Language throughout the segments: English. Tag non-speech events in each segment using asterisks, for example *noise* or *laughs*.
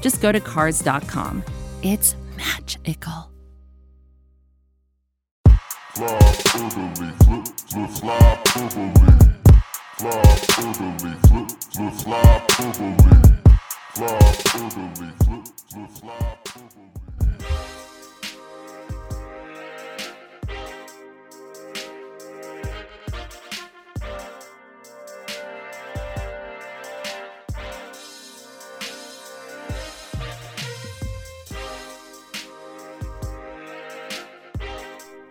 just go to Cars.com. It's magical. Fly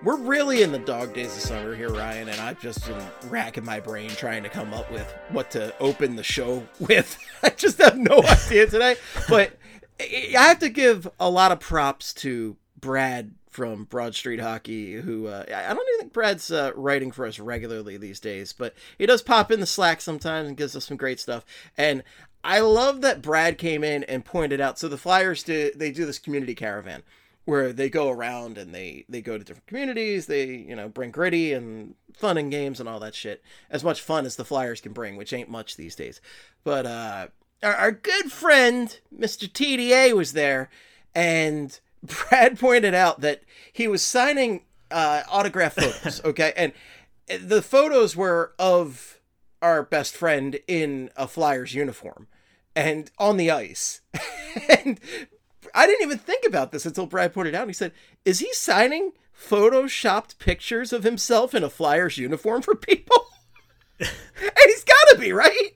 We're really in the dog days of summer here, Ryan, and I've just been racking my brain trying to come up with what to open the show *laughs* with. I just have no *laughs* idea today. But I have to give a lot of props to Brad from Broad Street Hockey, who uh, I I don't even think Brad's uh, writing for us regularly these days, but he does pop in the Slack sometimes and gives us some great stuff. And I love that Brad came in and pointed out. So the Flyers do they do this community caravan where they go around and they they go to different communities they you know bring gritty and fun and games and all that shit as much fun as the flyers can bring which ain't much these days. But uh our, our good friend mr tda was there and *laughs* brad pointed out that he was signing uh autograph photos *laughs* okay? And the photos were of our best friend in a flyers uniform and on the ice. *laughs* And I didn't even think about this until Brad pointed it out. He said, "Is he signing photoshopped pictures of himself in a Flyers uniform for people?" *laughs* and he's got to be right.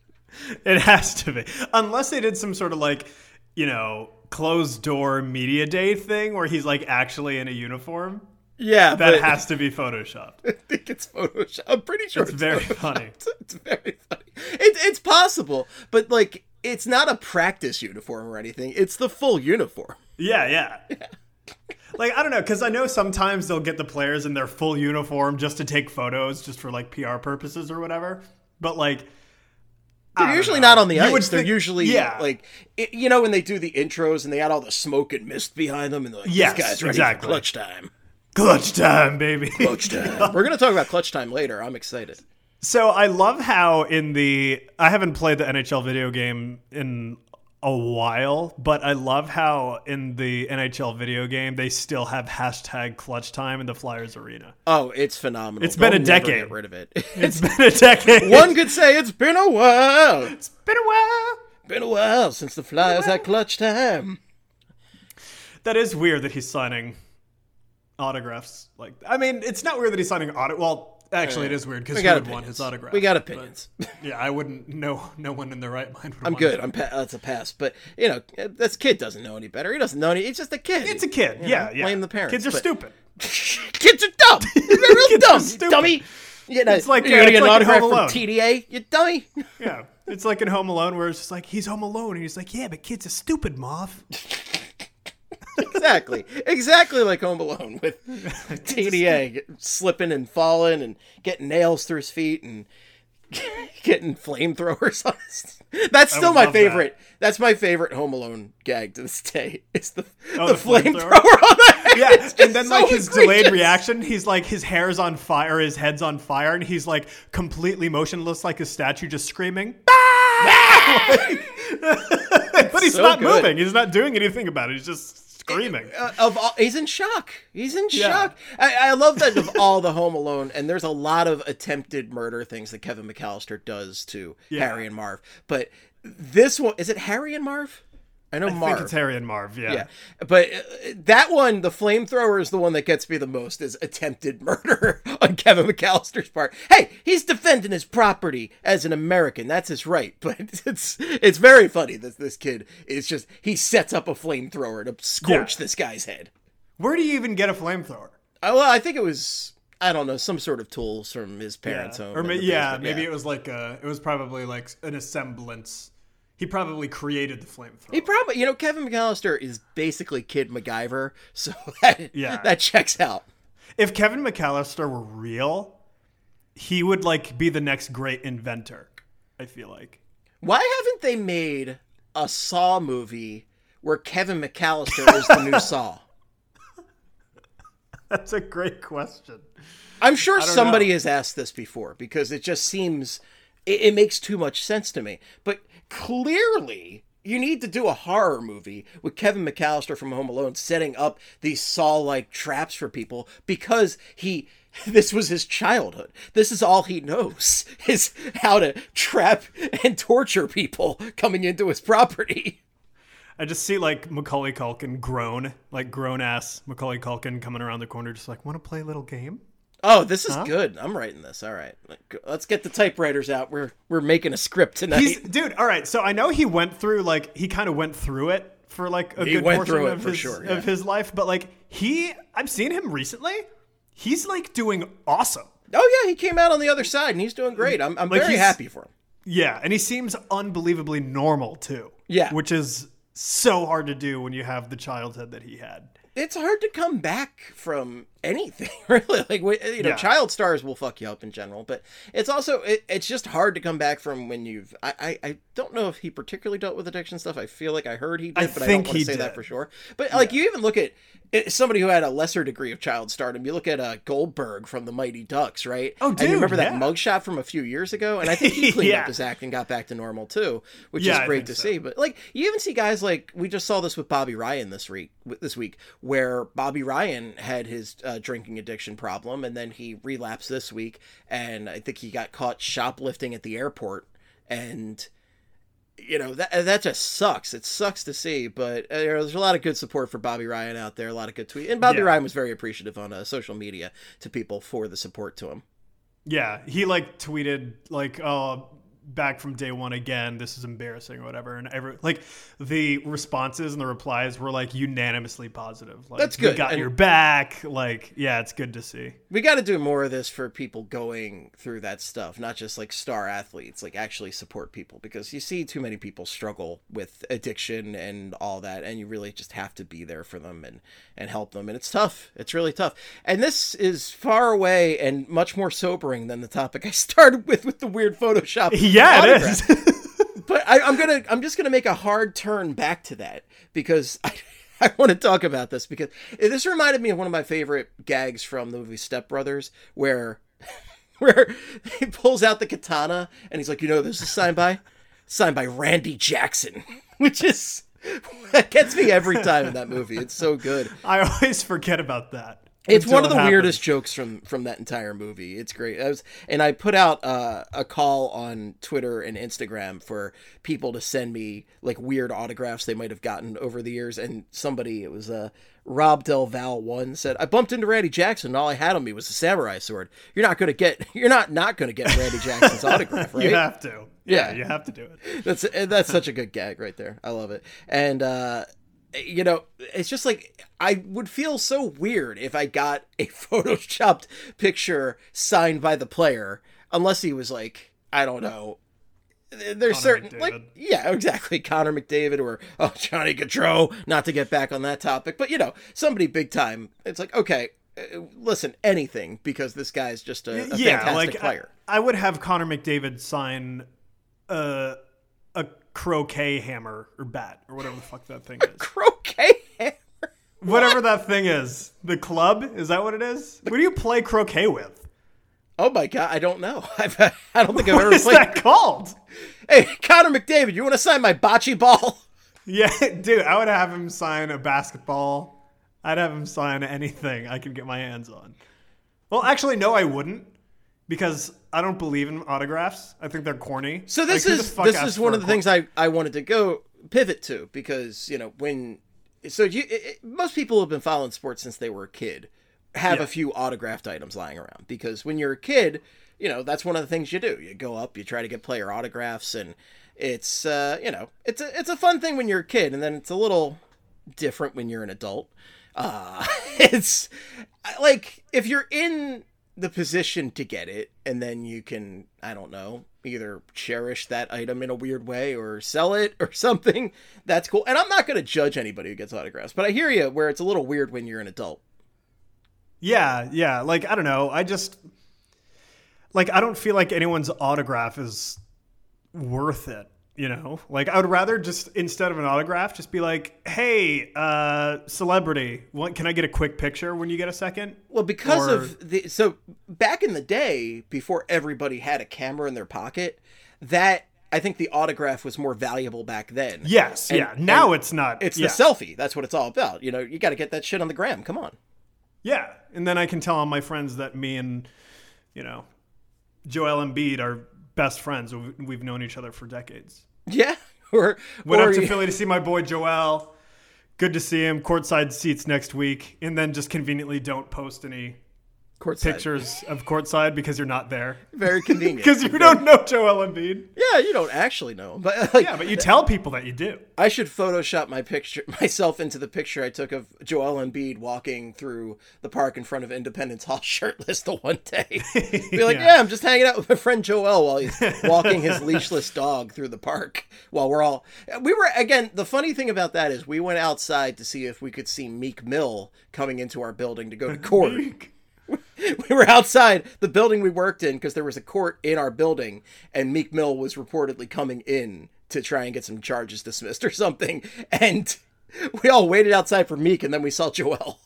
It has to be. Unless they did some sort of like, you know, closed door media day thing where he's like actually in a uniform. Yeah, That has to be photoshopped. *laughs* I think it's photoshopped. I'm pretty sure It's it's, very photoshopped. funny. *laughs* It's very funny. It, it's possible, but like, it's not a practice uniform or anything. It's the full uniform. Yeah, yeah. *laughs* Like I don't know, because I know sometimes they'll get the players in their full uniform just to take photos, just for like PR purposes or whatever. But like, They're usually know. not on the You ice. They're think- usually yeah, like it, you know when they do the intros and they had all the smoke and mist behind them and they're like, Yes, "This guy's ready exactly. for clutch time." clutch time, baby. Clutch time. *laughs* We're gonna talk about clutch time later. I'm excited. So I love how in the I haven't played the NHL video game in a while, but I love how in the NHL video game they still have hashtag clutch time in the Flyers arena. Oh, it's phenomenal. It's been They'll a decade. Get rid of it. *laughs* It's been a decade. One could say it's been a while. It's been a while. Been a while since the Flyers had clutch time. That is weird that he's signing autographs. Like, I mean, it's not weird that he's signing auto. Well, actually, it is weird because We got would opinions. want his autograph? We got But, opinions. yeah, I wouldn't. No, no one in their right mind would. I'm want good. it. I'm pa- that's a pass. But you know, this kid doesn't know any better. He doesn't know any. He's just a kid. It's a kid. You yeah, know, yeah. Blame the parents. Kids are but- stupid. *laughs* Kids are dumb. *laughs* They're real are dumb. stupid. Dummy. You know, It's like, you're gonna get an like in autograph from. TDA. You dummy. Yeah. It's like in Home Alone where it's just like he's home alone and he's like, Yeah, but kids are stupid, Moth. *laughs* exactly. Exactly like Home Alone with *laughs* TDA slipping and falling and getting nails through his feet and *laughs* getting flamethrowers on his. *laughs* That's still my love that. favorite. That's my favorite Home Alone gag to this day. Is the Oh, the, the flamethrower flamethrower? on the head. Yeah, It's and then so like his delayed reaction, he's like his hair's on fire, his head's on fire, and he's like completely motionless like a statue just screaming. but he's So not good. moving. He's not doing anything about it. He's just screaming. Uh, of all, he's in shock. He's in Yeah. shock. I, I love that of all the Home Alone, and there's a lot of attempted murder things that Kevin McAllister does to Yeah. Harry and Marv. But this one is it Harry and Marv? I know I Marv. think it's Harry and Marv, yeah. Yeah, but uh, that one, the flamethrower, is the one that gets me the most. Is attempted *laughs* murder on Kevin McAllister's part. Hey, he's defending his property as an American. That's his right. *laughs* But it's it's very funny that this kid is just he sets up a flamethrower to scorch Yeah. this guy's head. Where do you even get a flamethrower? Uh, well, I think it was I don't know some sort of tools from his parents' home. Or ma- yeah, basement. maybe it was like a, it was probably like an assemblance. He probably created the flamethrower. He probably, you know, Kevin McAllister is basically Kid MacGyver, *laughs* so that Yeah. that checks out. if Kevin McAllister were real, he would like be the next great inventor. I feel like. Why haven't they made a Saw movie where Kevin McAllister is the new *laughs* Saw? That's a great question. I'm sure somebody know. has asked this before because it just seems it, it makes too much sense to me. But clearly, you need to do a horror movie with Kevin McAllister from Home Alone setting up these saw-like traps for people because he *laughs* this was his childhood. This is all he knows *laughs* is how to trap and torture people coming into his property. *laughs* I just see like Macaulay Culkin grown, like grown ass Macaulay Culkin coming around the corner, just like, want to play a little game? Oh, this is good. I'm writing this. All right. Let's get the typewriters out. We're we're making a script tonight. He's dude. All right, so I know he went through like he kind of went through it for like a He good went portion of for his sure, yeah. of his life, but like he, I've seen him recently. He's like doing awesome. Oh yeah, he came out on the other side and he's doing great. I'm I'm Like, very happy for him. Yeah, and he seems unbelievably normal too. Yeah. which is so hard to do when you have the childhood that he had. It's hard to come back from anything, *laughs* really. Like you know, Yeah. child stars will fuck you up in general, but it's also it, it's just hard to come back from when you've. I, I I don't know if he particularly dealt with addiction stuff. I feel like I heard he did, I but I don't want to say that for sure. But like you even look at it, somebody who had a lesser degree of child stardom. You look at uh, Goldberg from the Mighty Ducks, right? Oh, And you dude, remember that yeah. mugshot from a few years ago? And I think he *laughs* cleaned Yeah. up his act and got back to normal too, which Yeah, is great to so. see. But like you even see guys like we just saw this with Bobby Ryan this week. This week, where Bobby Ryan had his uh, drinking addiction problem, and then he relapsed this week, and I think he got caught shoplifting at the airport, and you know that that just sucks. It sucks to see, but uh, there's a lot of good support for Bobby Ryan out there. A lot of good tweets, and Bobby Yeah. Ryan was very appreciative on uh, social media to people for the support to him. Yeah, he like tweeted like, "Oh, back from day one again. This is embarrassing or whatever." And every like the responses and the replies were like unanimously positive. Like, That's We good, got and- your back. Like, yeah, it's good to see. We got to do more of this for people going through that stuff, not just like star athletes, like actually support people because you see too many people struggle with addiction and all that and you really just have to be there for them and and help them and it's tough. It's really tough. And this is far away and much more sobering than the topic I *laughs* started with with the weird Photoshop. *laughs* Yeah, it autograph. is. *laughs* but I, I'm gonna I'm just gonna make a hard turn back to that because *laughs* I I want to talk about this because this reminded me of one of my favorite gags from the movie Step Brothers where *laughs* where he pulls out the katana and he's like, you know, this is signed by signed by Randy Jackson, which is that gets me every time in that movie. It's so good. I always forget about that. It's one of the happens. weirdest jokes from from that entire movie. It's great. I was, and I put out uh, a call on Twitter and Instagram for people to send me like weird autographs they might have gotten over the years. And somebody, it was uh, Rob Del Val one said, "I bumped into Randy Jackson. and All I had on me was a samurai sword. You're not gonna get. *laughs* You're not not gonna get Randy Jackson's autograph, *laughs* right? You have to. Yeah. Yeah, you have to do it. That's that's such a good gag right there. I love it. And uh you know, it's just like I would feel so weird if I got a *laughs* photoshopped picture signed by the player unless he was like, I don't know. There's certain McDavid. like yeah, *laughs* exactly. Connor McDavid or oh Johnny Gaudreau, not to get back on that topic, but you know, somebody big time. It's like, okay, uh, listen, anything because this guy's just a, a yeah, fantastic like player. I would have Connor McDavid sign a a croquet hammer or bat or whatever the fuck that thing *laughs* is. Croquet hammer. Whatever that thing is. The club? Is that what it is? What do you play croquet with? Oh my god, I don't know. *laughs* I've, I don't think I've What ever is played. that called? Hey, Connor McDavid, you want to sign my bocce ball? *laughs* Yeah, dude, I would have him sign a basketball. I'd have him sign anything I could get my hands on. Well, actually, no, I wouldn't. Because I don't believe in autographs. I think they're corny. So this Like, is this is one of the things I I wanted to go pivot to because you know when so you it, most people who have been following sports since they were a kid have Yeah. a few autographed items lying around because when you're a kid, you know that's one of the things you do. You go up, you try to get player autographs, and it's uh you know it's a it's a fun thing when you're a kid, and then it's a little different when you're an adult. Uh, *laughs* it's like if you're in the position to get it, and then you can, I don't know, either cherish that item in a weird way or sell it or *laughs* something. That's cool. And I'm not going to judge anybody who gets autographs, but I hear you where it's a little weird when you're an adult. Yeah, yeah. Like I don't know. I just like I don't feel like anyone's autograph is worth it. You know, like I would rather just instead of an autograph, just be like, "Hey, uh, celebrity, what, can I get a quick picture when you get a second? Well, because Or- of the so back in the day, before everybody had a camera in their pocket, that I think the autograph was more valuable back then. Yes, And- yeah. Now it's not. It's yeah. the selfie. That's what it's all about. You know, you got to get that shit on the gram. Come on. Yeah, and then I can tell all my friends that me and you know Joel Embiid are best friends. We've- We've known each other for decades. *laughs* Yeah. Or Went or up to Philly to see my boy Joel. Good to see him. Courtside seats next week, and then just conveniently don't post any courtside. pictures of courtside because you're not there Very convenient. *laughs* because you don't know Joel Embiid. yeah, you don't actually know, him. but like, Yeah, but you tell people that you do. I should Photoshop my picture *laughs* myself into the picture I took of Joel Embiid walking through the park in front of Independence Hall *laughs* shirtless the one day. Be like, Yeah. yeah. I'm just hanging out with my friend Joel while he's walking his leashless dog through the park while we're all. We were again. The funny thing about that is we went outside to see if we could see Meek Mill coming into our building to go to court. *laughs* we were outside the building we worked in because there was a court in our building, and Meek Mill was reportedly coming in to try and get some charges dismissed or something. And we all waited outside for Meek, and then we saw Joel.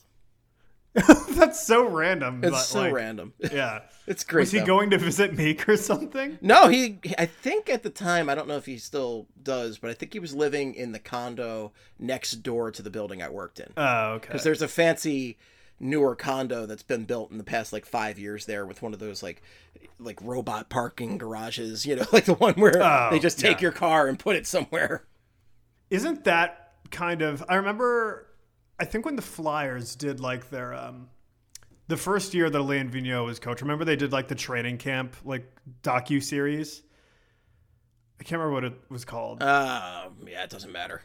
*laughs* That's so random. It's but, so like, random. Yeah. *laughs* It's great. Was he though. going to visit Meek or something? No, he. I think at the time, I don't know if he still does, but I think he was living in the condo next door to the building I worked in. Oh, okay. Because there's a fancy newer condo that's been built in the past like five years there with one of those like like robot parking garages, you know, *laughs* like the one where Oh, they just take yeah. your car and put it somewhere. Isn't that kind of? I remember. I think when the Flyers did like their um, the first year that Alain Vigneault was coach. Remember they did like the training camp like docu series. I can't remember what it was called, Um, yeah, it doesn't matter.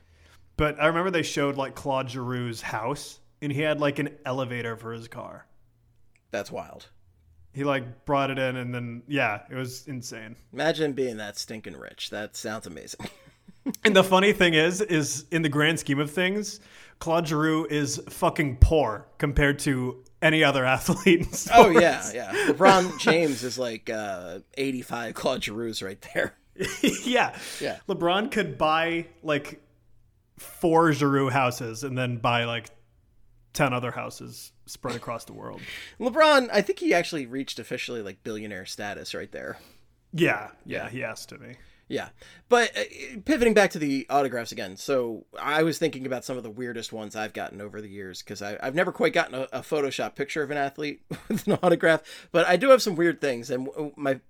but I remember they showed like Claude Giroux's house, and he had like an elevator for his car. That's wild. He like brought it in, and then yeah, it was insane. Imagine being that stinking rich. That sounds amazing. *laughs* And the funny thing is, is in the grand scheme of things, Claude Giroux is fucking poor compared to any other *laughs* athlete. In oh yeah, yeah. LeBron James is like uh, 85 Claude Giroux's right there. *laughs* yeah, Yeah. LeBron could buy like four Giroux houses and then buy like ten other houses spread across the world. LeBron, I think he actually reached officially like billionaire status right there. Yeah, yeah, he has to be. Yeah. But uh, pivoting back to the autographs again. So I was thinking about some of the weirdest ones I've gotten over the years because I've never quite gotten a, a Photoshop picture of an athlete *laughs* with an autograph, but I do have some weird things. And my.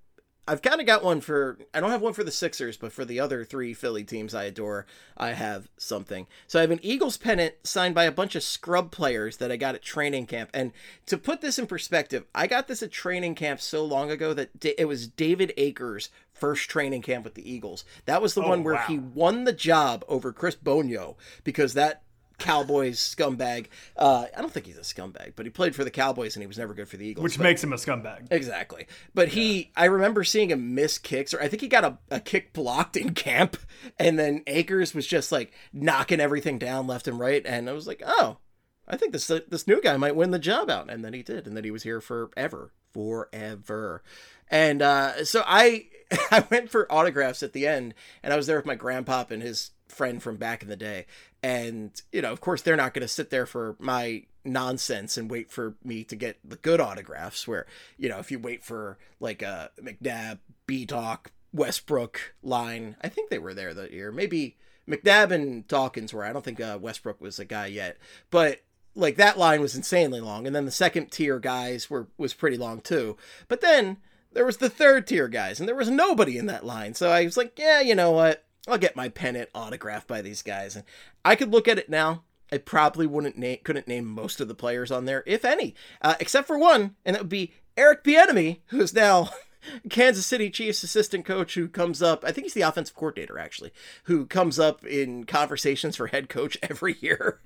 I've kind of got one for I don't have one for the Sixers, but for the other three Philly teams I adore, I have something. So I have an Eagles pennant signed by a bunch of scrub players that I got at training camp. And to put this in perspective, I got this at training camp so long ago that it was David Akers' first training camp with the Eagles. That was the oh, one where wow. he won the job over Chris Boniol because that Cowboys scumbag. Uh, I don't think he's a scumbag, but he played for the Cowboys and he was never good for the Eagles. Which But- makes him a scumbag. Exactly. But he, I remember seeing him miss kicks, or I think he got a, a kick blocked in camp, and then Akers was just like knocking everything down left and right. And I was like, oh, I think this this new guy might win the job out. And then he did. And then he was here forever. Forever. And uh, so I *laughs* I went for autographs at the end, and I was there with my grandpa and his friend from back in the day. And, you know, of course, they're not going to sit there for my nonsense and wait for me to get the good autographs. Where, you know, if you wait for like a McNabb, B-Dawk, Westbrook line, I think they were there that year. Maybe McNabb and Dawkins were. I don't think uh, Westbrook was a guy yet. But like that line was insanely long. And then the second tier guys were was pretty long too. But then there was the third tier guys, and there was nobody in that line. So I was like, yeah, you know what? I'll get my pennant autographed by these guys. And I could look at it now. I probably wouldn't name, couldn't name most of the players on there, if any, uh, except for one, and that would be Eric Bieniemy, who is now *laughs* Kansas City Chiefs assistant coach, who comes up. I think he's the offensive coordinator actually, who comes up in conversations for head coach *laughs* every year.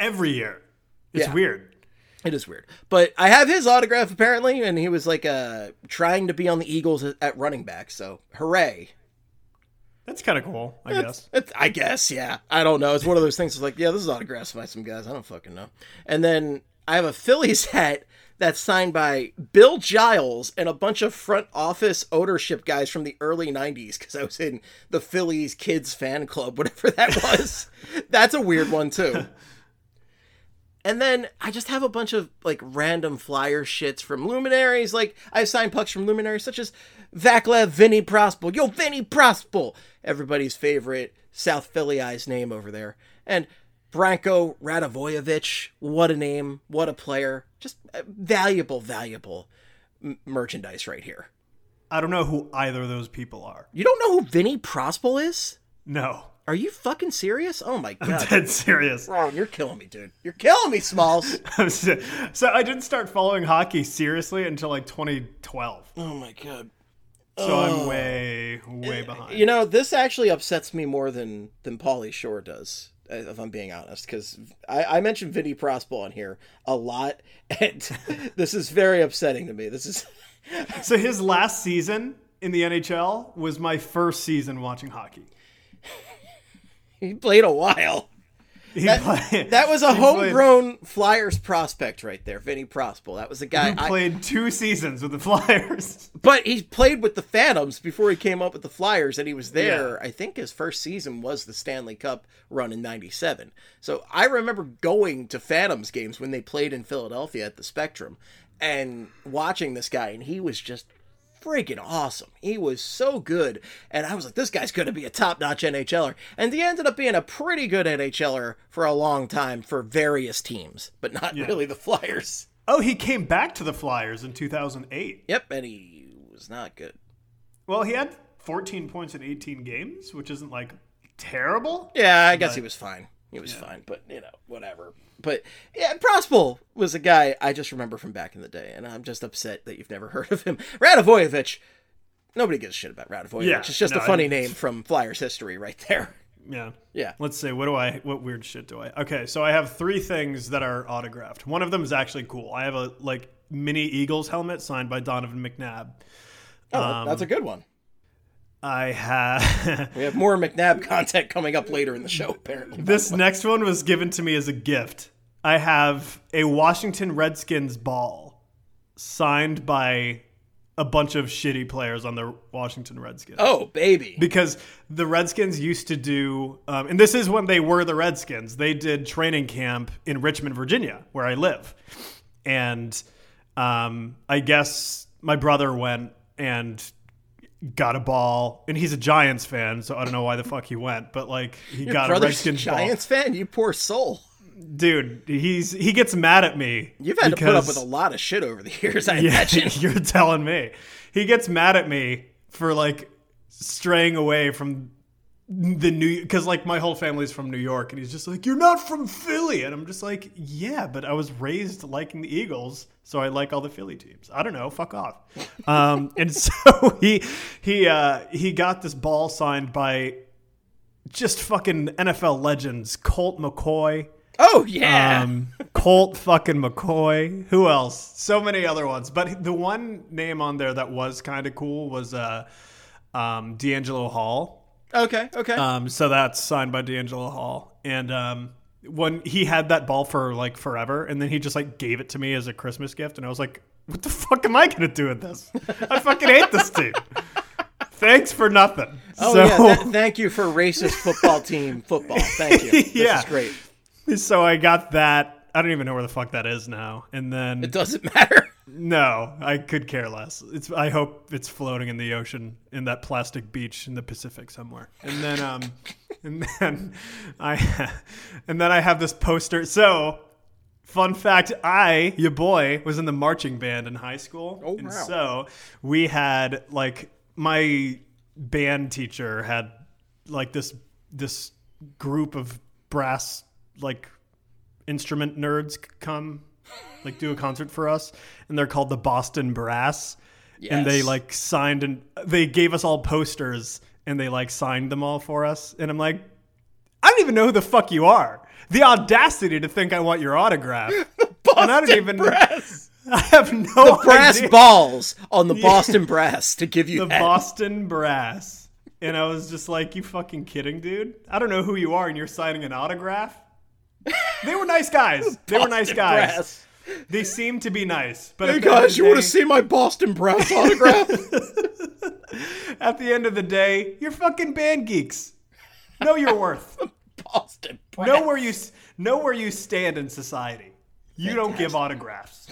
Every year. It's Yeah. weird. It is weird, but I have his autograph apparently, and he was like uh trying to be on the Eagles at- at running back. So hooray! That's kind of cool, I guess. It's, I guess, yeah. I don't know. It's one of those things. It's like, yeah, this is autographed by some guys. I don't fucking know. And then I have a Phillies *laughs* hat that's signed by Bill Giles and a bunch of front office ownership guys from the early '90s because I was in the Phillies kids fan club, *laughs* whatever that was. that's a weird one too. And then I just have a bunch of like random flyer shits from luminaries. Like I have signed pucks from luminaries such as Vaclav Vinny Prospal. Yo, Vinny Prospal! Everybody's favorite South Phillyized name over there. And Branko Radivojevic. What a name. What a player. Just valuable, valuable m- merchandise right here. I don't know who either of those people are. You don't know who Vinny Prospal is? No. Are you fucking serious? Oh my *laughs* god. I'm dead serious. Ron, you're killing me, dude. You're killing me, Smalls. *laughs* so I didn't start following hockey seriously until like 2012. oh my god. So I'm way, way behind. You know, this actually upsets me more than than Pauly Shore does, uh, if I'm being honest, because I, I mentioned Vinny Prospal on here a lot, *laughs* and this is very upsetting to me. This is *laughs* So his last season in the NHL was my first season watching hockey. he played a while. That, played- that was a he played- homegrown Flyers prospect right there, Vinny Prospal. That was a guy. I, played two seasons with the Flyers. *laughs* but he played with the Phantoms before he came up with the Flyers, and he was there. I think his first season was the Stanley Cup run in '97. So I remember going to Phantoms games when they played in Philadelphia at the Spectrum, and watching this guy, and he was just freaking awesome. He was so good, and I was like, this guy's going to be a top-notch NHLer, and he ended up being a pretty good NHLer for a long time for various teams, but not really the Flyers. Oh, he came back to the Flyers in 2008. Yep, and he was not good. Well, he had 14 points in 18 games, which isn't like terrible. Yeah, I guess he was fine. He was fine, but you know, whatever. But yeah, Prospal was a guy I just remember from back in the day, and I'm just upset that you've never *laughs* heard of him. Radivojevic. Nobody gives a shit about Radivojevic. Yeah, it's just no, a funny I- name from Flyers history right there. *laughs* Yeah. Yeah. Let's see. What do I? What weird shit do I? Okay, so I have three things that are autographed. One of them is actually cool. I have a like mini Eagles helmet signed by Donovan McNabb. Oh, that's a um, good one. I have *laughs* We have more McNabb content coming up later in the show, apparently. this next one was given to me as a gift. I have a Washington Redskins ball signed by a bunch of shitty players on the Washington Redskins. Oh, baby. because the Redskins used to do, um, and this is when they were the Redskins. They did training camp in Richmond, Virginia, where I live, and um, I guess my brother went and got a ball, and he's a Giants fan, so I don't know why the fuck he went, but like he Your got a Redskins Giants fan? You poor soul. Dude. He's he gets mad at me. You've had to put up with a lot of shit over the years, I *laughs* yeah, imagine. *laughs* you're telling me. He gets mad at me for like straying away from the New because like my whole family's from New York, and he's just like, "You're not from Philly," and I'm just like, "Yeah, but I was raised liking the Eagles, so I like all the Philly teams. I don't know, fuck off." Um, *laughs* and so he he uh, he got this ball signed by just fucking NFL legends, Colt McCoy. Oh, yeah. Um, Colt fucking McCoy. Who else? So many other ones. But the one name on there that was kind of cool was uh, um, DeAngelo Hall. okay, okay. Um, so that's signed by DeAngelo Hall. And um, when he had that ball for like forever, and then he just like gave it to me as a Christmas gift, and I was like, "What the fuck am I gonna do with this? I fucking hate this team." Thanks for nothing. oh, so, yeah. th- thank you for racist football team football. Thank you. *laughs* This Yeah. is great. *laughs* so I got that. I don't even know where the fuck that is now. And then It doesn't *laughs* matter. No, I could care less. It's I hope it's floating in the ocean in that plastic beach in the Pacific somewhere. And then um *laughs* and then I and then I have this poster. So, fun fact, I, your boy, was in the marching band in high school. Oh, and wow. so we had like my band teacher had like this this group of brass like instrument nerds come like do a concert for us and they're called the Boston Brass and they like signed and they gave us all posters and they like signed them all for us and I'm like I don't even know who the fuck you are the audacity to think I want your autograph *laughs* and I don't even. brass. *laughs* I have no Brass idea. balls on the *laughs* Boston brass to give you the that. Boston Brass. And I was just like, you fucking kidding, dude? I don't know who you are and you're signing an autograph. They were nice guys. *laughs* They were nice guys. They seemed to be nice. But Hey at the end of guys, you want to see my Boston brass autograph? *laughs* At the end of the day, you're fucking band geeks. Know your worth. *laughs* Boston know where you know where you stand in society. You don't give autographs.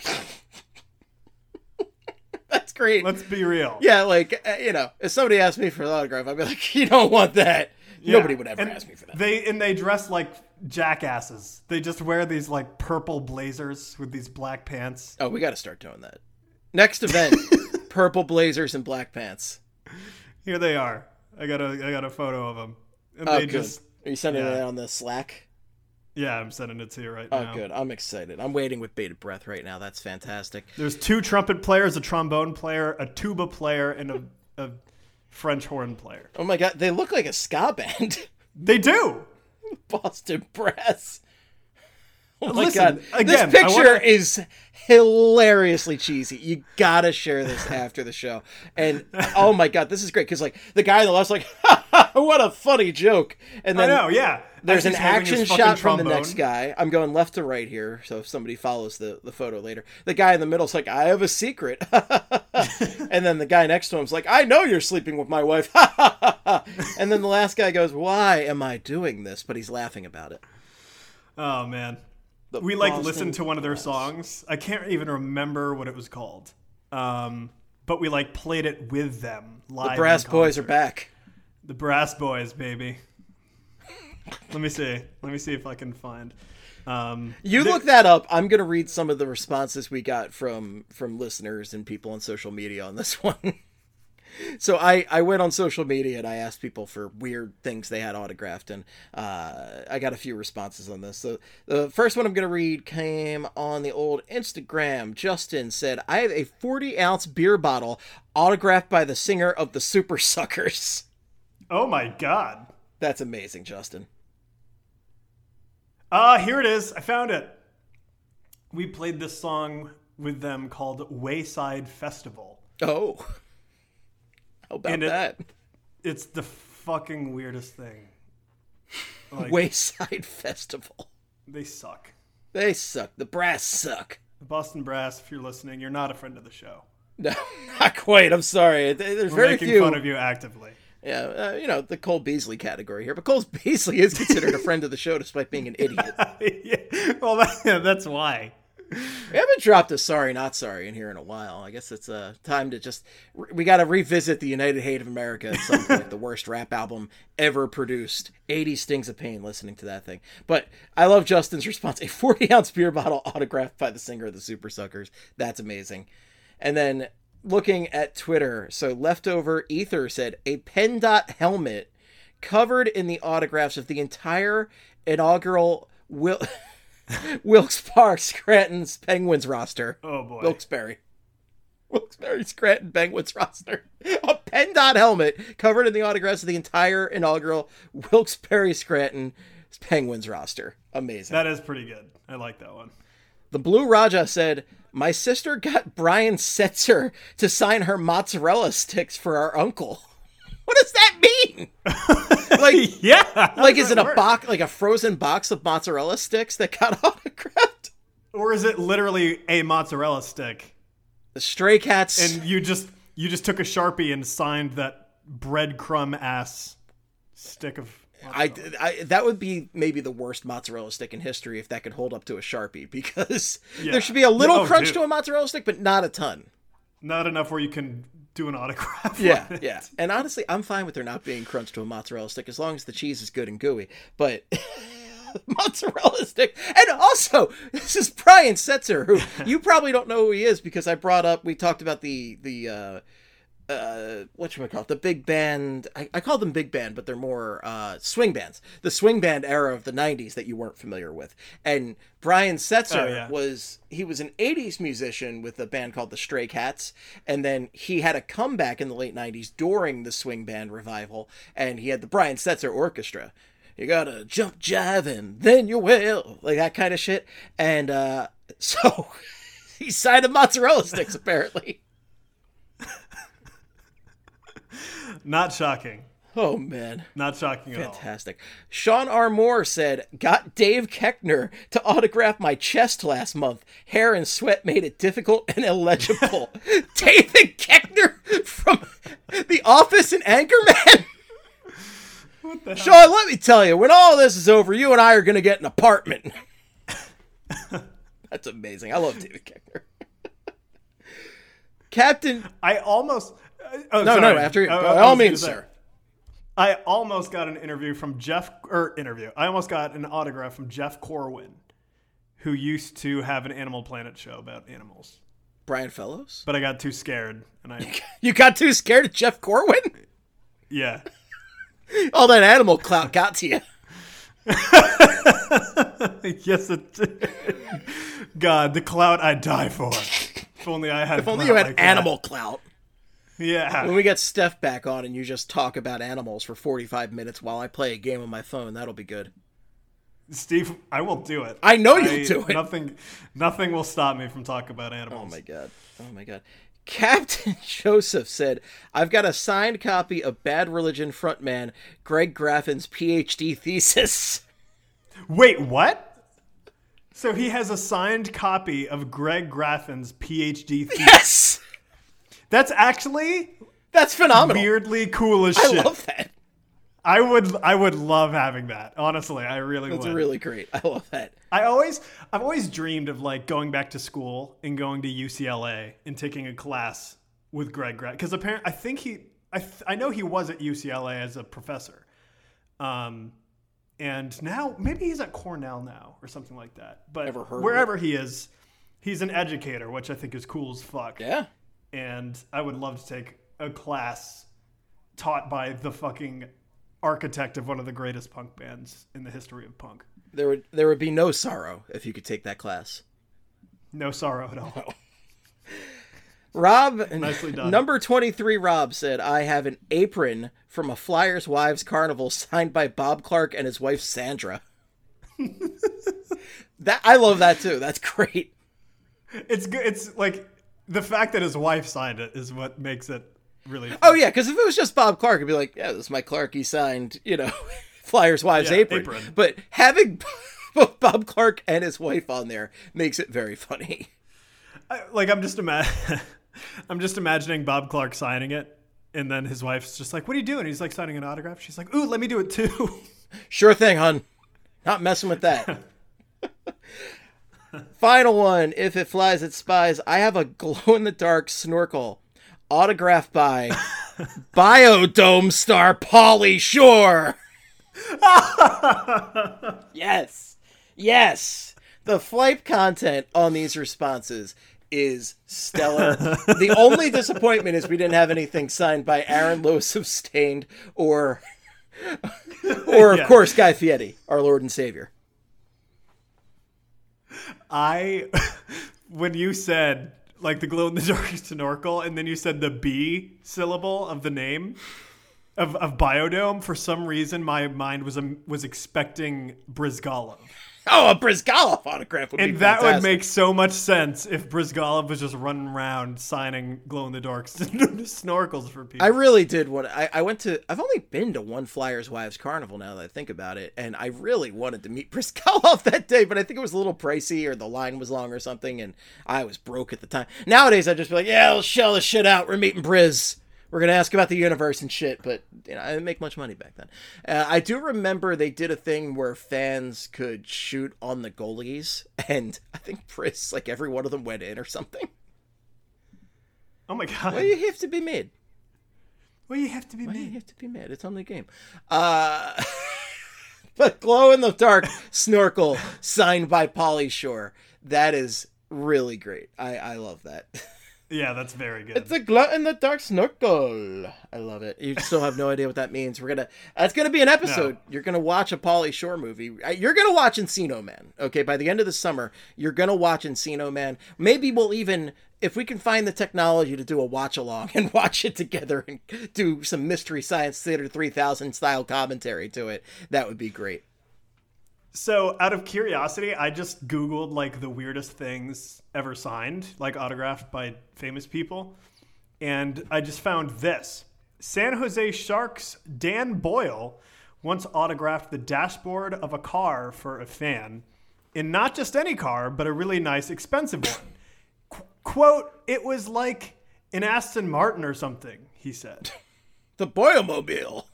That's great. Let's be real. yeah, like uh, you know, if somebody asked me for an autograph, I'd be like, "You don't want that." Yeah. Nobody would ever And ask me for that. They and they dress like jackasses. They just wear these like purple blazers with these black pants. Oh, we got to start doing that. Next event: *laughs* purple blazers and black pants. Here they are. I got a I got a photo of them. And Oh, good. just Are you sending yeah. it on the Slack? yeah, I'm sending it to you right Oh, now. Oh, good. I'm excited. I'm waiting with bated breath right now. That's fantastic. There's two trumpet players, a trombone player, a tuba player, and a, a French horn player. Oh my god, they look like a ska band. *laughs* They do. *laughs* Boston Brass. *laughs* Oh my Listen, god. again, this picture wanna- is hilariously cheesy. You gotta share this *laughs* after the show. And oh my god, this is great because like the guy on the left's like, ha, ha, what a funny joke. And I then know, yeah. There's an he's holding his action shot from the next guy. I'm going left to right here, so if somebody follows the, the photo later. The guy in the middle's like, I have a secret. *laughs* and then the guy next to him's like, I know you're sleeping with my wife. *laughs* and then the last guy goes, Why am I doing this? But he's laughing about it. Oh man. The we like Boston listened to one of their Brass. songs. I can't even remember what it was called. Um, but we like played it with them live. The in Brass Boys are back. The Brass Boys, baby. Let me see. Let me see if I can find. Um, You there- look that up. I'm gonna read some of the responses we got from from listeners and people on social media on this *laughs* one. so I I went on social media and I asked people for weird things they had autographed, and uh, I got a few responses on this. So the first one I'm gonna read came on the old Instagram. Justin said, "I have a 40 ounce beer bottle autographed by the singer of the Supersuckers." Oh my god. That's amazing, Justin. Ah, here it is. I found it. We played this song with them called Wayside Festival. Oh, how about it- that? It's the fucking weirdest thing. Like, Wayside *laughs* Festival. they suck. They suck. The brass suck. The Boston Brass, if you're listening, you're not a friend of the show. No, *laughs* not quite. I'm sorry. There's We're very making few. fun of you actively. Yeah, uh, you know the Cole Beasley category here, but Cole *laughs* Beasley is considered a friend of the show despite being an *laughs* idiot. yeah, well, that, that's why. We haven't dropped a sorry not sorry in here in a while. I guess it's uh, time to just we got to revisit the United Hate of America at some point. the worst rap album ever produced. 80 stings of pain listening to that thing. But I love Justin's response. A 40 ounce beer bottle autographed by the singer of the Supersuckers. That's amazing. And then looking at Twitter, so leftover ether said a pen dot helmet covered in the autographs of the entire inaugural Will. *laughs* Wilkes Park Scranton's Penguins roster. Oh boy. Wilkes-Barre. Wilkes-Barre Scranton Penguins roster. A pen dot helmet covered in the autographs of the entire inaugural Wilkes-Barre Scranton Penguins roster. Amazing. That is pretty good. I like that one. The Blue Raja said, My sister got Brian Setzer to sign her mozzarella sticks for our uncle. *laughs* What does that mean? *laughs* like Yeah. like is it that a box like a frozen box of mozzarella sticks that got *laughs* autographed? or is it literally a mozzarella stick? The Stray Cats And you just you just took a sharpie and signed that breadcrumb ass stick of. I, I that would be maybe the worst mozzarella stick in history if that could hold up to a sharpie *laughs* because Yeah. there should be a little Oh, crunch dude. to a mozzarella stick, but not a ton. Not enough where you can do an autograph. Yeah, yeah. And honestly, I'm fine with there not being crunch to a mozzarella stick as long as the cheese is good and gooey. But *laughs* mozzarella stick, and also this is Brian Setzer, who *laughs* you probably don't know who he is because I brought up. We talked about the the. uh uh, what should we call it? The big band. I, I call them big band, but they're more uh, swing bands. The swing band era of the '90s that you weren't familiar with. And Brian Setzer Oh, yeah. was he was an '80s musician with a band called the Stray Cats, and then he had a comeback in the late '90s during the swing band revival, and he had the Brian Setzer Orchestra. You gotta jump jive and then you will like that kind of shit. And uh, *laughs* So *laughs* he signed a mozzarella sticks apparently. *laughs* Not shocking. Oh man. Not shocking at all. Fantastic. Sean R. Moore said, Got Dave Koechner to autograph my chest last month. Hair and sweat made it difficult and illegible. *laughs* David Koechner from The Office and Anchorman? Sean, let me tell you, when all this is over, you and I are going to get an apartment. *laughs* That's amazing. I love David Koechner. Captain. I almost. Uh, Oh, No, sorry. no, after you. I- By all means, say, sir. I almost got an interview from Jeff, or interview. I almost got an autograph from Jeff Corwin, who used to have an Animal Planet show about animals. Brian Fellows? But I got too scared, and I, *laughs* You got too scared of Jeff Corwin? yeah. *laughs* All that animal clout got to you. *laughs* yes, it did. God, the clout I'd die for. If only I had. If only you had like that. animal clout. Yeah. When we get Steph back on and you just talk about animals for 45 minutes while I play a game on my phone, that'll be good. Steve, I will do it. I know you'll do it. Nothing, nothing will stop me from talking about animals. Oh my god. Oh my god. Captain *laughs* Joseph said, I've got a signed copy of Bad Religion frontman Greg Graffin's PhD thesis. *laughs* Wait, what? So he has a signed copy of Greg Graffin's PhD thesis. Yes! That's actually That's phenomenal. weirdly cool as shit. I love that. I would, I would love having that. Honestly, I really That's would. really great. I love that. I always, I've always dreamed of like going back to school and going to UCLA and taking a class with Greg Graff because apparently I think he, I, th- I know he was at UCLA as a professor, um, and now maybe he's at Cornell now or something like that. But Never heard wherever he is, he's an educator, which I think is cool as fuck. Yeah. And I would love to take a class taught by the fucking architect of one of the greatest punk bands in the history of punk. There would there would be no sorrow if you could take that class. No sorrow at all. Rob, *laughs* Nicely done. number 23 Rob said, I have an apron from a Flyers Wives Carnival signed by Bob Clarke and his wife Sandra. *laughs* that I love that too. That's great. It's good. It's like the fact that his wife signed it is what makes it really. Oh yeah, because if it was just Bob Clarke, it'd be like, yeah, this is my Clarke. He signed, you know, *laughs* Flyers Wives Yeah, apron. apron. But having *laughs* both Bob Clarke and his wife on there makes it very funny. I- like I'm just ima- *laughs* I'm just imagining Bob Clarke signing it, and then his wife's just like, "What are you doing?" He's like signing an autograph. She's like, "Ooh, let me do it too." Sure thing, hun. Not messing with that. Final one. If it flies, it spies. I have a glow in the dark snorkel autographed by *laughs* Bio-Dome star Pauly Shore. *laughs* yes. Yes. The flight content on these responses is stellar. *laughs* the only disappointment is we didn't have anything signed by Aaron Lewis of Staind or or of Yeah. course Guy Fieri, our Lord and Savior. I, *laughs* when you said like the glow in the *laughs* dark snorkel, and then you said the B syllable of the name of, of Bio-Dome, for some reason my mind was um, was expecting Bryzgalov. Oh, a Bryzgalov autograph would be And that would make so much sense if Bryzgalov was just running around signing glow in the dark *laughs* snorkels for people. I really did want. I, I went to. I've only been to one Flyers Wives Carnival now that I think about it, and I really wanted to meet *laughs* Bryzgalov that day, but I think it was a little pricey or the line was long or something, and I was broke at the time. Nowadays, I'd just be like, "Yeah, let's shell this shit out. We're meeting Bryz. We're gonna ask about the universe and shit." But you know, I didn't make much money back then. Uh, I do remember they did a thing where fans could shoot on the goalies, *laughs* and I think Bryz, like every one of them, went in or something. oh my god! Well, you have to be made. Well, you have to be Why do you have to be mad? It's only a game. Uh, *laughs* but glow in the dark *laughs* snorkel signed by Pauly Shore. That is really great. I I love that. Yeah, that's very good. It's a glow in the dark snorkel. I love it. You still have no *laughs* idea what that means. We're gonna. That's gonna be an episode. No. You're gonna watch a Pauly Shore movie. You're gonna watch Encino Man. Okay, by the end of the summer, you're gonna watch Encino Man. Maybe we'll even, if we can find the technology to do a watch along *laughs* and watch it together and do some Mystery Science Theater 3000 style commentary to it, that would be great. So, out of curiosity, I just Googled like the weirdest things ever signed, like autographed by famous people. And I just found this San Jose Sharks Dan Boyle once autographed the dashboard of a car for a fan. and not just any car, but a really nice, expensive one. Qu- quote, it was like an Aston Martin or something, he said. The Boyomobile.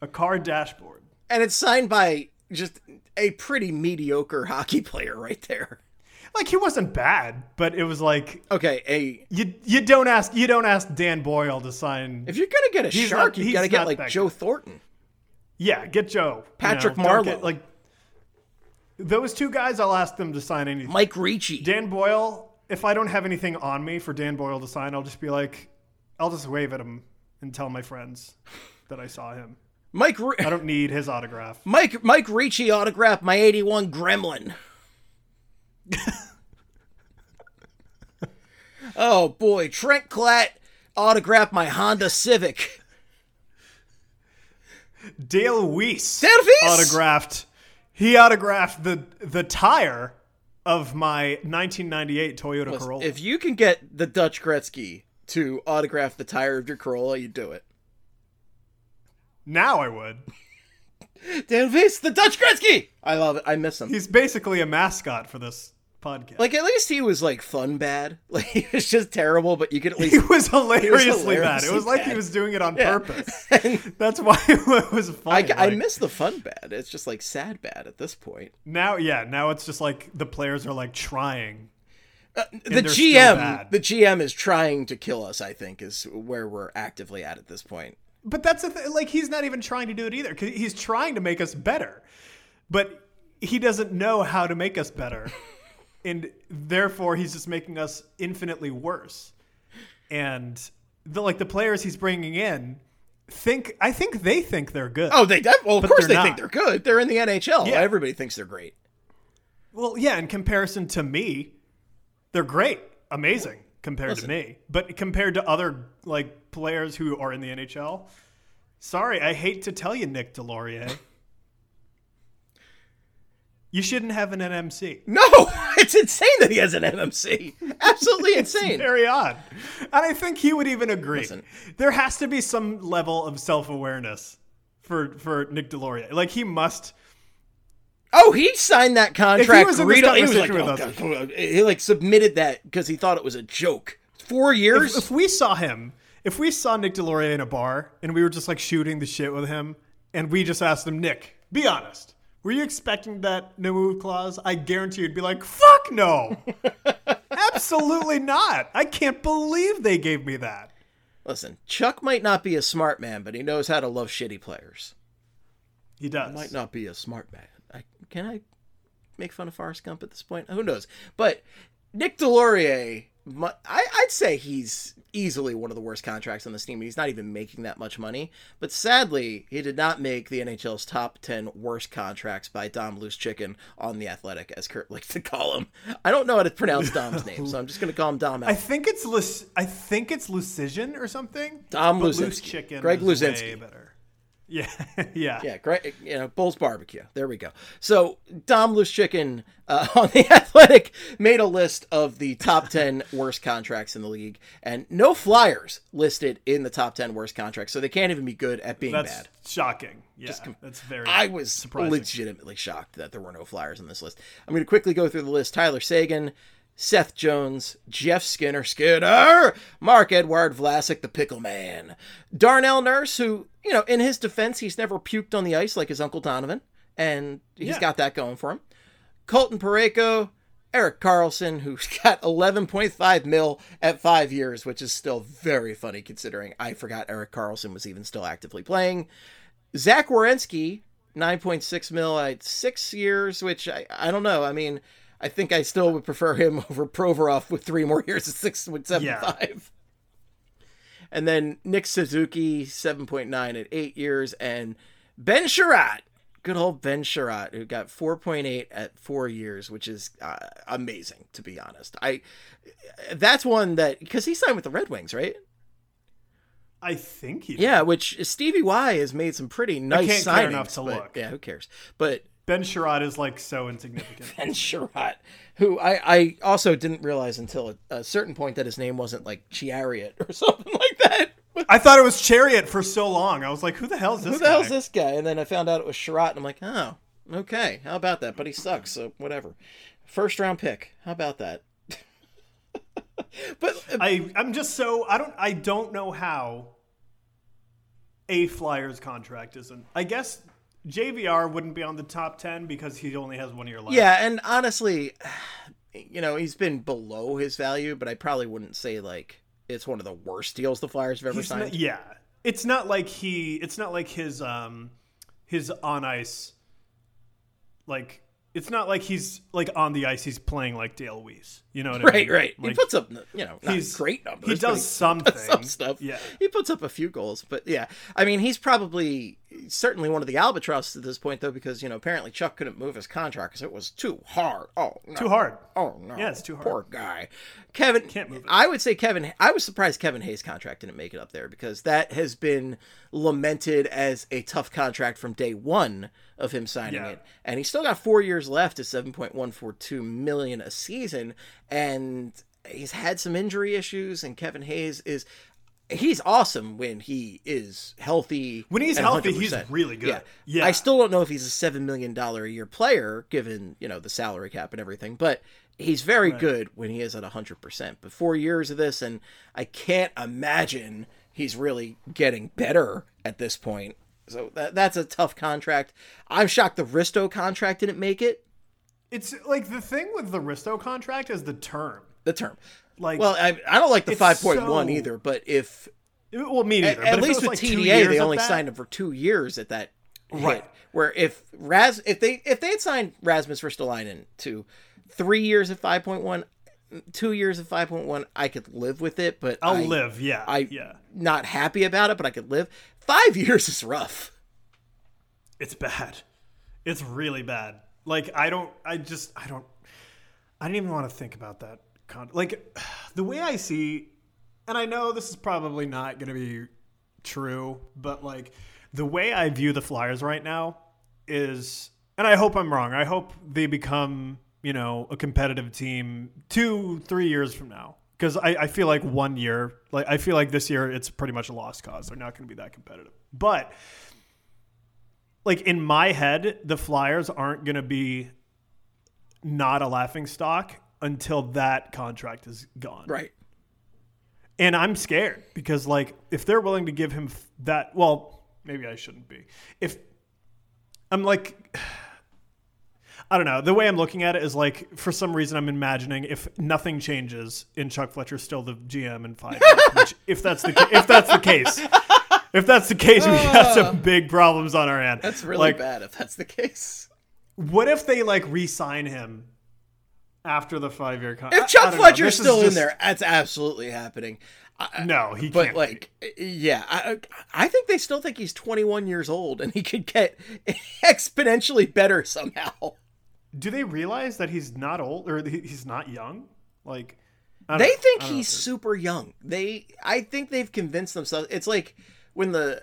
A car dashboard. And it's signed by just a pretty mediocre *laughs* hockey player right there. Like he wasn't bad, but it was like Okay, a you you don't ask you don't ask Dan Boyle to sign. if you're gonna get a shark, you gotta get like Joe good. Thornton. yeah, get Joe. you Patrick know, don't Marleau. like those two guys, I'll ask them to sign anything. Mike Ricci. Dan Boyle, if I don't have anything on me for Dan Boyle to sign, I'll just be like, I'll just wave at him and tell my friends that I saw him. Mike Ri- I don't need his autograph. *laughs* Mike Mike Ricci autographed my 81 Gremlin. *laughs* oh boy, Trent Klatt autographed my Honda Civic. Dale Weise Dale Weise? autographed. He autographed the the tire of my 1998 Toyota Corolla. If you can get the Dutch Gretzky to autograph the tire of your Corolla, you do it. Now I would. *laughs* Dan Weise, the Dutch Gretzky. I love it. I miss him. He's basically a mascot for this podcast. like at least he was like fun bad. *laughs* Like he was just terrible, but you could at least he least. *laughs* was hilariously bad. It hilariously was like he was doing it on Yeah. purpose. That's why it was I, funny. I miss the fun bad. It's just like sad bad at this point. now. Yeah, now it's just like the players are like trying. Uh, the GM, the GM is trying to kill us. I think is where we're actively at at this point. But that's the thing. Like he's not even trying to do it either. Because he's trying to make us better, but he doesn't know how to make us better, *laughs* and therefore he's just making us infinitely worse. And the like the players he's bringing in think I think they think they're good. Oh, they def- well, of course they think they're good. They're in the NHL. Yeah. Everybody thinks they're great. Well, yeah, in comparison to me, they're great, amazing compared Listen. to me. But compared to other like players who are in the NHL, sorry, I hate to tell you, Nick Deslauriers, you shouldn't have an NMC. No, *laughs* it's insane that he has an NMC. Absolutely insane. Very odd, and I think he would even agree. Listen. There has to be some level of self awareness for for Nick Deslauriers. Like he must. Oh, he signed that contract. was in this read- he was like, oh, us- God, he like submitted that because he thought it was a joke. Four years. If, if we saw him, if we saw Nick Deslauriers in a bar and we were just like shooting the shit with him, and we just asked him, Nick, be honest, were you expecting that no move clause? I guarantee you'd be like, fuck no, *laughs* absolutely not. I can't believe they gave me that. Listen, Chuck might not be a smart man, but he knows how to love shitty players. He does. Might not be a smart man. I, can I make fun of Forrest Gump at this point? Who knows? But Nick Deslauriers, I, I'd say he's easily one of the worst contracts on this team. He's not even making that much money. But sadly, he did not make the NHL's top 10 worst contracts by Dom Loose Chicken on The Athletic, as Kurt likes to call him. I don't know how to pronounce Dom's *laughs* name, so I'm just going to call him Dom. I think it's Luc- I think it's Lucision or something. Dom but Loose chicken. Greg Luzinski. better. Yeah, *laughs* yeah. Yeah, great. You know, Bull's Barbecue. There we go. So Dom Loose Chicken uh, *laughs* on the Athletic made a list of the top ten worst contracts in the league, and no Flyers listed in the top ten worst contracts. So they can't even be good at being That's bad. shocking. Yeah, that's very. I was surprising. legitimately shocked that there were no Flyers on this list. I'm going to quickly go through the list: Tyler Seguin. Seth Jones, Jeff Skinner, Skinner, Mark Edward Vlasic, the Pickle Man, Darnell Nurse, who, you know, in his defense, he's never puked on the ice like his Uncle Donovan, and he's Yeah. got that going for him. Colton Parayko, Erik Karlsson, who's *laughs* got 11.5 mil at five years, which is still very funny considering I forgot Erik Karlsson was even still actively playing. Zach Werenski, 9.6 mil at six years, which I, I don't know. I mean, I think I still would prefer him *laughs* over Provorov with three more years at 6.75. And then Nick Suzuki, 7.9 at eight years. And Ben Chiarot, good old Ben Chiarot, who got 4.8 at four years, which is uh, amazing, to be honest. I That's one that, because he signed with the Red Wings, right? I think he. Yeah, which Stevie Y has made some pretty nice can't signings. enough to look. Yeah, who cares? But Ben Chiarot is like so insignificant. *laughs* Ben Chiarot, who I, I also didn't realize until a, a certain point that his name wasn't like Chariot or *laughs* something like that. I thought it was Chariot for so long. I was like, who the hell is this Who the guy? hell's this guy? And then I found out it was Chiarot, and I'm like, oh, okay, how about that? But he sucks, so whatever. First round pick, how about that? *laughs* but uh, I I'm just so I don't I don't know how a Flyers contract isn't. I guess JVR wouldn't be on the top 10 because he only has one year left. yeah, and honestly, *sighs* you know, he's been below his value, but I probably wouldn't say like it's one of the worst deals the Flyers have ever He's signed. not- yeah. It's not like he it's not like his um his on ice like it's not like he's like on the ice he's playing like Dale Weise. You know what I Right, mean? right. Like, he puts up, you know, he's- great numbers. he does something. does *laughs* some stuff. Yeah. he puts up a few goals, but yeah, I mean, he's probably certainly one of the albatross at this point, though, because you know apparently Chuck couldn't move his contract because it was too hard. Oh, no. Too hard. Oh no, Yeah, it's too hard. Poor guy, Kevin. Can't move it. I would say Kevin. I was surprised Kevin Hayes' contract didn't make it up there because that has been lamented as a tough contract from day one of him signing Yeah. it, and he's still got four years left at seven point one four two million a season, and he's had some injury issues. And Kevin Hayes is. He's awesome when he is healthy. When he's healthy, he's 100%. really good. Yeah. Yeah. I still don't know if he's a seven million dollar a year player, given you know the salary cap and everything, but he's very good when he is at hundred percent. But four years of this, and I can't imagine he's really getting better at this point. So that that's a tough contract. I'm shocked the Risto contract didn't make it. It's like the thing with the Risto contract is the term. The term. Like Well, I, I don't like the five point one so- either, but if well, me neither. at, if least with like TDA they only that- signed him for two years at that Right. hit. Where if Raz if they if they had signed Rasmus Ristolainen to three years at five point one, two years at five point one, I could live with it. But I'll I, live. Yeah. I yeah. not happy about it, but I could live. Five *laughs* years is rough. It's bad. It's really bad. Like I don't. I just. I don't. I didn't even want to think about that. Con- like *sighs* the way I see, and I know this is probably not going to be true, but like the way I view the Flyers right now is, and I hope I'm wrong. I hope they become, you know, a competitive team two, three years from now. Because I, I feel like one year, like I feel like this year, it's pretty much a lost cause. They're not going to be that competitive. But like in my head, the Flyers aren't going to be not a laughing stock until that contract is gone. Right. And I'm scared because like if they're willing to give him that, well, maybe I shouldn't be. If I'm like *sighs* I don't know. The way I'm looking at it is like for some reason I'm imagining if nothing changes and Chuck Fletcher's still the GM in 5 years, *laughs* which if that's the if that's the case, if that's the case, we got some ah. big problems on our hand. That's really like, bad if that's the case. What if they like re-sign him after the five year contract? If Chuck Fletcher's still in there, that's absolutely happening. I, no, he but can't. like, yeah, I, I think they still think he's 21 years old and he could get *laughs* exponentially better somehow. do they realize that he's not old or he's not young? Like, I don't They think he's super young. They, I think they've convinced themselves. It's like when the,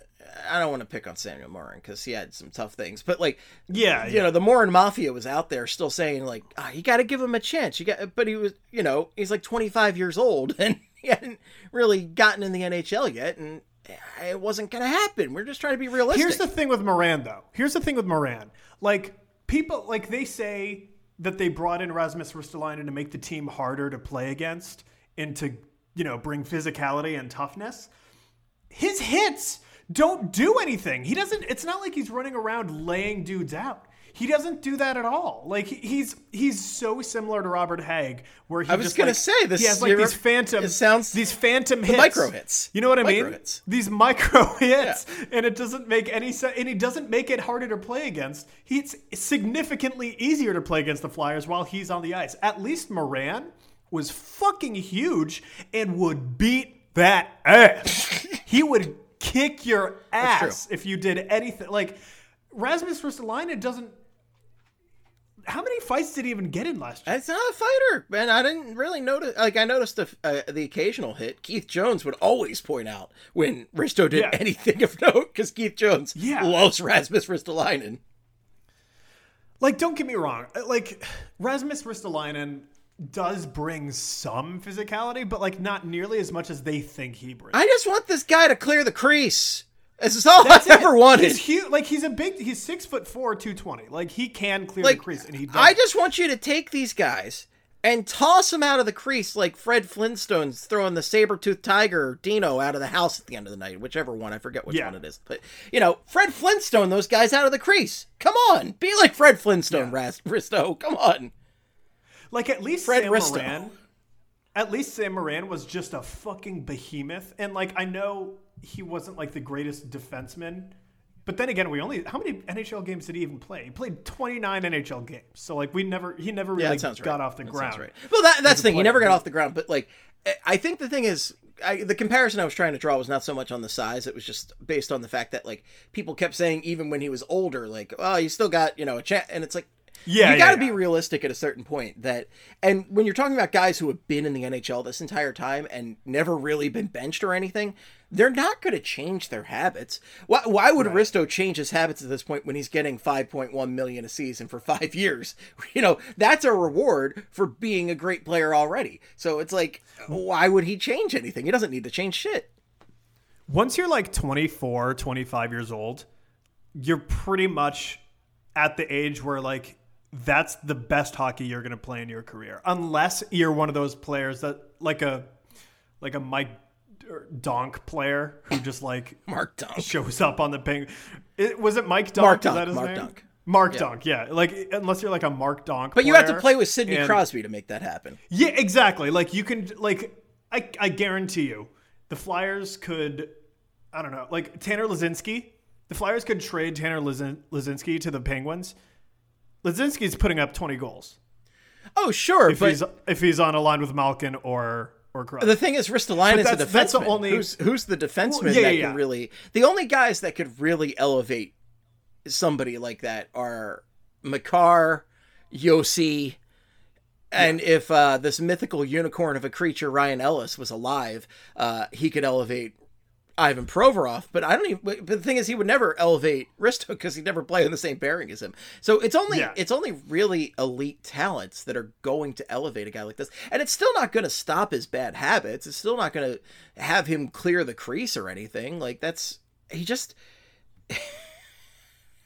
I don't want to pick on Samuel Morin because he had some tough things, but like, yeah, you yeah. know, the Morin Mafia was out there still saying like, ah, you got to give him a chance. You got, but he was, you know, he's like 25 years old *laughs* and he hadn't really gotten in the NHL yet, and it wasn't to happen. We're just trying to be realistic. Here's the thing with Morin, though. Here's the thing with Morin. Like people, like they say that they brought in Rasmus Ristolainen to make the team harder to play against and to you know bring physicality and toughness. His hits don't do anything. He doesn't. It's not like he's running around laying dudes out. He doesn't do that at all. Like he's he's so similar to Robert Hägg, where he I was just, gonna like- say, this- He has like these phantom. sounds- these phantom the hits, micro hits. You know what I Micro mean? hits. These micro *laughs* hits, and it doesn't make any sense. And he doesn't make it harder to play against. He's significantly easier to play against the Flyers while he's on the ice. At least Morin was fucking huge and would beat that ass. He would kick your ass if you did anything. Like Rasmus Ristolainen doesn't. How many fights did he even get in last year? It's not a fighter, man. I didn't really notice. Like I noticed the uh, the occasional hit. Keith Jones would always point out when Risto did Yeah. anything of note because Keith Jones Yeah. loves Rasmus Ristolainen. like don't get me wrong like rasmus ristolainen does bring some physicality but like not nearly as much as they think he brings I just want this guy to clear the crease. This is all That's I've it. ever wanted. He's huge. Like he's a big. He's six foot four, two twenty. Like he can clear like the crease, and he. Does. I just want you to take these guys and toss them out of the crease like Fred Flintstone's throwing the saber-toothed tiger Dino out of the house at the end of the night, whichever one, I forget which Yeah. one it is. But you know, Fred Flintstone those guys out of the crease. Come on. Be like Fred Flintstone, Ras- Risto. Come on. Like at least Fred Sam Risto. Morin. At least Sam Morin was just a fucking behemoth, and like I know he wasn't like the greatest defenseman, but then again, we only how many NHL games did he even play? He played twenty nine NHL games, so like we never he never really that sounds right. got off the That ground. right. Well, that, that's the thing. He never got off the ground, but like, I- I think the thing is, I, the comparison I was trying to draw was not so much on the size. It was just based on the fact that like people kept saying even when he was older, like, oh, you still got you know a chance, and it's like. Yeah, you got to be yeah. realistic at a certain point. That, and when you're talking about guys who have been in the NHL this entire time and never really been benched or anything, they're not going to change their habits. Why, why would Aristo change his habits at this point when he's getting 5.1 million a season for *laughs* five years? *laughs* You know, that's a reward for being a great player already. So it's like, why would he change anything? He doesn't need to change shit. once you're like 24 25 years old you're pretty much at the age where like that's the best hockey you're going to play in your career unless you're one of those players that like a like a mike donk player who just like *laughs* Mark Donk shows up on the ping it, was it mike donk Mark Is that his Mark name? Dunk. mark dunk yeah like unless you're like a mark donk But you have to play with Sidney and- Crosby to make that happen. yeah, exactly. Like you can like I I guarantee you the Flyers could I don't know, like Tanner Laczynski, the Flyers could trade Tanner Lazin, Laczynski to the Penguins. Laczynski's putting up 20 goals. Oh, sure. If but he's if he's on a line with Malkin or or Crosby. The thing is, Ristolainen is a that's- that's the defenseman. only- who's, who's the defenseman Well, yeah, that yeah, can yeah. really? The only guys that could really elevate somebody like that are Makar, Josi, and if uh, this mythical unicorn of a creature Ryan Ellis was alive, uh, he could elevate Ivan Provorov. But I don't even. But the thing is, he would never elevate Risto *laughs* because he'd never play in the same pairing as him. So it's only Yeah. it's only really elite talents that are going to elevate a guy like this, and it's still not going to stop his bad habits. It's still not going to have him clear the crease or anything. Like that's he just. *laughs*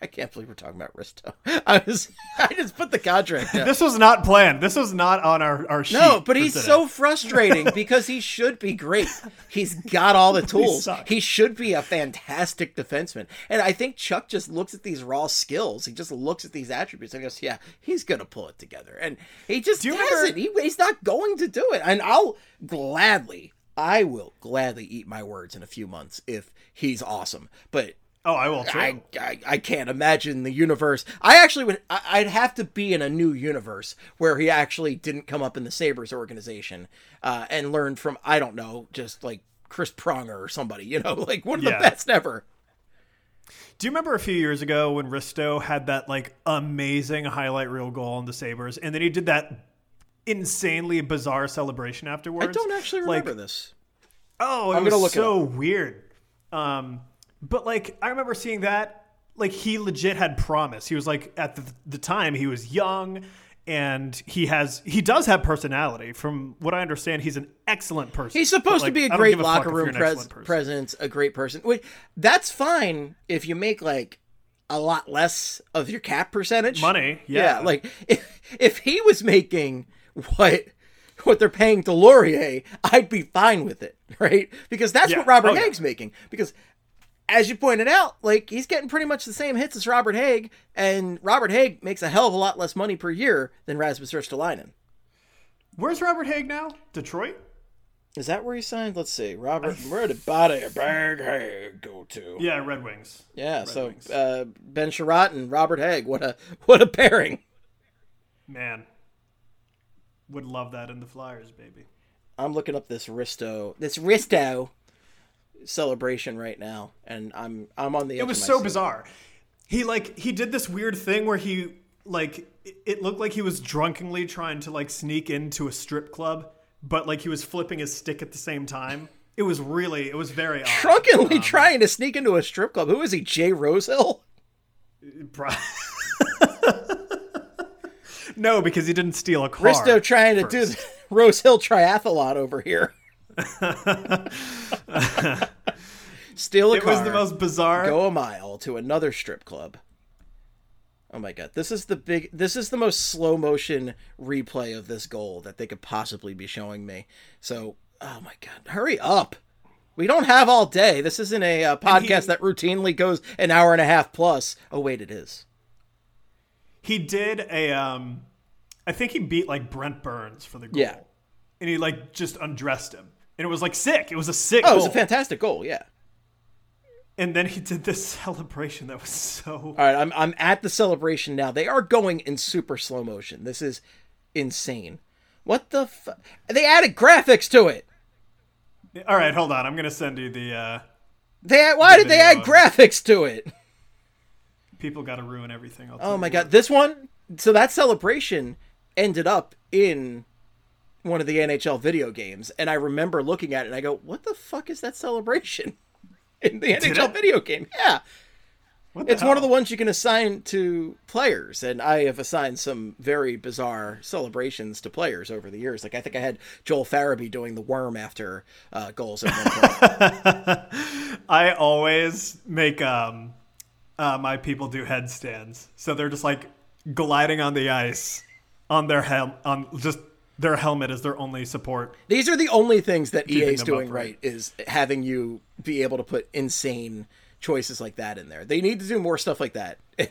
I can't believe we're talking about Risto. *laughs* I was I just put the contract down. this was not planned. This was not on our our sheet. No, but he's today. so *laughs* frustrating because he should be great. He's got all the *laughs* tools. sucks. He should be a fantastic defenseman. And I think Chuck just looks at these raw skills. He just looks at these attributes and goes, "Yeah, he's going to pull it together." And he just Do hasn't. remember- He, he's not going to do it. And I'll gladly, I will gladly eat my words in a few months if he's awesome. But Oh, I will too. I, I I can't imagine the universe. I actually would. I'd have to be in a new universe where he actually didn't come up in the Sabres organization uh, and learned from I don't know, just like Chris Pronger or somebody. You know, *laughs* like one of Yeah. the best ever. Do you remember a few years ago when Risto had that like amazing highlight reel goal on the Sabres, and then he did that insanely bizarre celebration afterwards? I don't actually Like, remember this. Oh, it I'm was gonna look it so weird. Um, but like I remember seeing that. Like he legit had promise. He was like at the, the time he was young, and he has he does have personality. From what I understand, he's an excellent person. He's supposed But, to be like, a great locker room pres- presence, a great person. Wait, that's fine if you make like a lot less of your cap percentage. Money, Yeah, yeah. like if if he was making what what they're paying to Laurier, I'd be fine with it, *laughs* right? Because that's Yeah. what Robert Oh, yeah. Making. Because as you pointed out, like he's getting pretty much the same hits as Robert Hägg, and Robert Hägg makes a hell of a lot less money per year than Rasmus Ristolainen. Where's Robert Hägg now? Detroit. Is that where he signed? Let's see. Robert, where did Body Bag Hägg go to? Yeah, Red Wings. Yeah, so Wings. uh, Ben Chiarot and Robert Hägg, what a what a pairing. Man, would love that in the Flyers, baby. I'm looking up this Risto, this Risto celebration right now, and I'm I'm on the. It was so bizarre. He like he did this weird thing where he like it- looked like he was drunkenly trying to like sneak into a strip club, but like he was flipping his stick at the same time. It was really it was very odd. Drunkenly um, trying to sneak into a strip club. Who is he? Jay Rosehill? Pro- *laughs* no, because he didn't steal a car. Risto trying to do first. the *laughs* Rosehill Triathlon over here. *laughs* Steal a It car. was the most bizarre. go a mile to another strip club. Oh my god, this is the big this is the most slow motion replay of this goal that they could possibly be showing me. So, oh my god, hurry up. We don't have all day. This isn't a uh, podcast he- that routinely goes an hour and a half plus. Oh wait, it is. He did a um I think he beat like Brent Burns for the goal. Yeah. And he like just undressed him. And it was like sick. It was a sick Oh, it was a fantastic goal, yeah. and then he did this *laughs* celebration that was so All right, I'm I'm at the celebration now. They are going in super slow motion. This is insane. What the fu- They added graphics to it. All right, hold on. I'm going to send you the uh They why did they add graphics to it? people got to ruin everything. Oh my god, this one. So that celebration ended up in one of the NHL video games, and I remember looking at it and I go, "What the fuck is that celebration?" *laughs* In the NHL it? video game, yeah, it's one of the ones you can assign to players, and I have assigned some very bizarre celebrations to players over the years. Like I think I had Joel Farabee doing the worm after uh, goals at one point. *laughs* I always make um uh, my people do headstands. So they're just like gliding on the ice on their helm on just their helmet is their only support. These are the only things that EA is doing right is having you be able to put insane choices like that in there. They need to do more stuff like that. *laughs*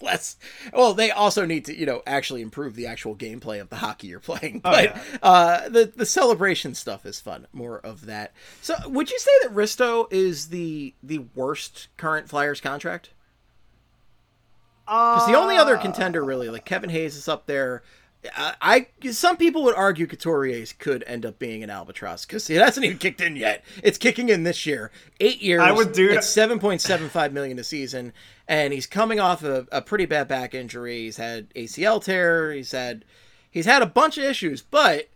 Less well, they also need to, you know, actually improve the actual gameplay of the hockey you're playing. But yeah. uh the the celebration stuff is fun. More of that. So would you say that Risto is the the worst current Flyers contract? Because the only other contender, really, like Kevin Hayes, is up there. I, I some people would argue Couturier could end up being an albatross because it hasn't even kicked in yet. It's kicking in this year. Eight years. I would do- It's seven point seven five million a season, and he's coming off a, a pretty bad back injury. He's had ACL tear. He's had he's had a bunch of issues, but.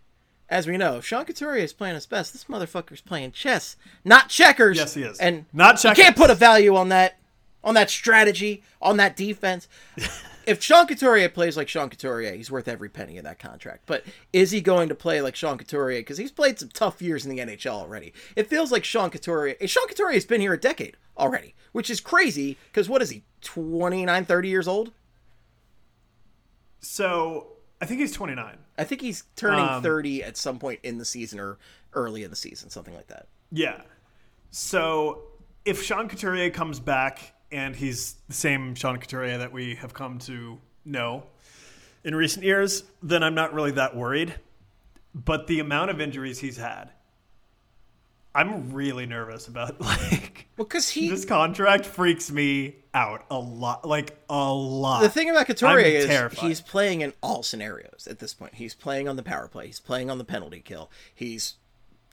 As we know, Sean Couturier is playing his best. This motherfucker's playing chess, not checkers. Yes, he is. And Not checkers. You can't put a value on that, on that strategy, on that defense. *laughs* if Sean Couturier plays like Sean Couturier, he's worth every penny of that contract. But is he going to play like Sean Couturier? Because he's played some tough years in the NHL already. It feels like Sean Couturier. Sean Couturier has been here a decade already, which is crazy. Because what is he? 29, 30 years old? So I think he's 29. I think he's turning Um, 30 at some point in the season or early in the season, something like that. Yeah. So if Sean Couturier comes back and he's the same Sean Couturier that we have come to know in recent years, then I'm not really that worried. But the amount of injuries he's had, I'm really nervous about. *laughs* Like Well, because he. this contract freaks me out a lot, like a lot. The thing about Couturier I'm is terrified. he's playing in all scenarios at this point. He's playing on the power play. He's playing on the penalty kill. He's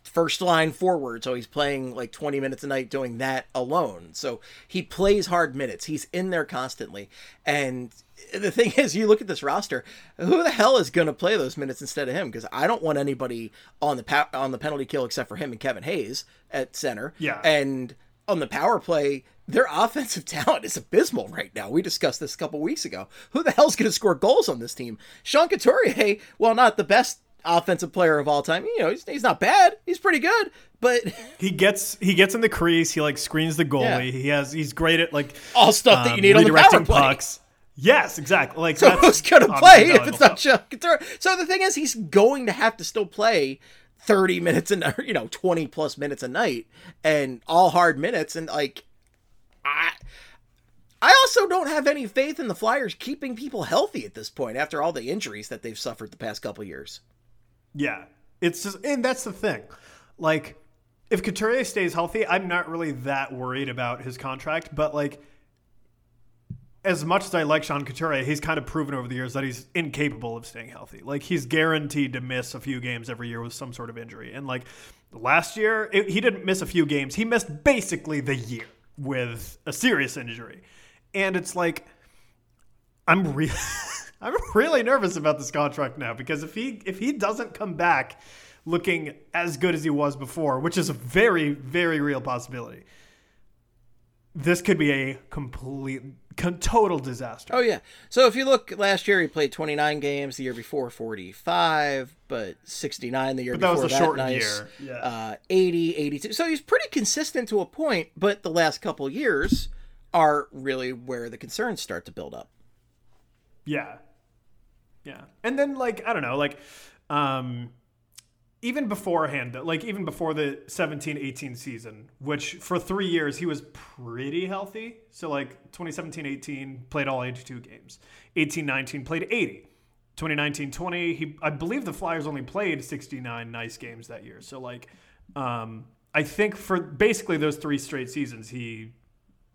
first line forward, so he's playing like 20 minutes a night doing that alone. So he plays hard minutes. He's in there constantly. And the thing is, you look at this roster, who the hell is going to play those minutes instead of him? Because I don't want anybody on the pow- on the penalty kill except for him and Kevin Hayes at center. Yeah. And on the power play, their offensive *laughs* talent is abysmal right now. We discussed this a couple weeks ago. Who the hell's going to score goals on this team? Sean Couturier, well, not the best offensive player of all time, you know, he's, he's not bad. He's pretty good, but *laughs* he gets he gets in the crease. He like screens the goalie. Yeah. He has he's great at like all stuff that um, you need on the power play. pucks. Yes, exactly. Like So that's who's going to play if it's not. Sean So the thing is, he's going to have to still play 30 minutes and *laughs* you know 20 plus minutes a night and all hard minutes and like I I also don't have any faith in the Flyers keeping people healthy at this point after all the injuries that they've suffered the past couple years. Yeah, it's just and that's the thing. Like, if Couturier stays healthy, I'm not really that worried about his contract. But like, as much as I like Sean Couturier, he's kind of proven over the years that he's incapable of staying healthy. Like, he's guaranteed to miss a few games every year with some sort of injury. And like last year, it, he didn't miss a few games. He missed basically the year with a serious injury. And it's like, I'm really, *laughs* I'm really nervous about this contract now because if he if he doesn't come back looking as good as he was before, which is a very very real possibility, this could be a complete, total disaster. Oh yeah. So if you look last year, he played 29 games. The year before, 45, but 69 the year But that before. was a shortened nice. year. Yeah. Uh, 80, 82. So he's pretty consistent to a point, but the last couple years are really where the concerns start to build up. Yeah. Yeah. And then like I don't know, like um even beforehand, like even before the 17-18 season, which for 3 years he was pretty healthy. So like 2017-18 played all 82 games. 18-19 played 80. 2019-20 he I believe the Flyers only played 69 nice games that year. So like um I think for basically those 3 straight seasons he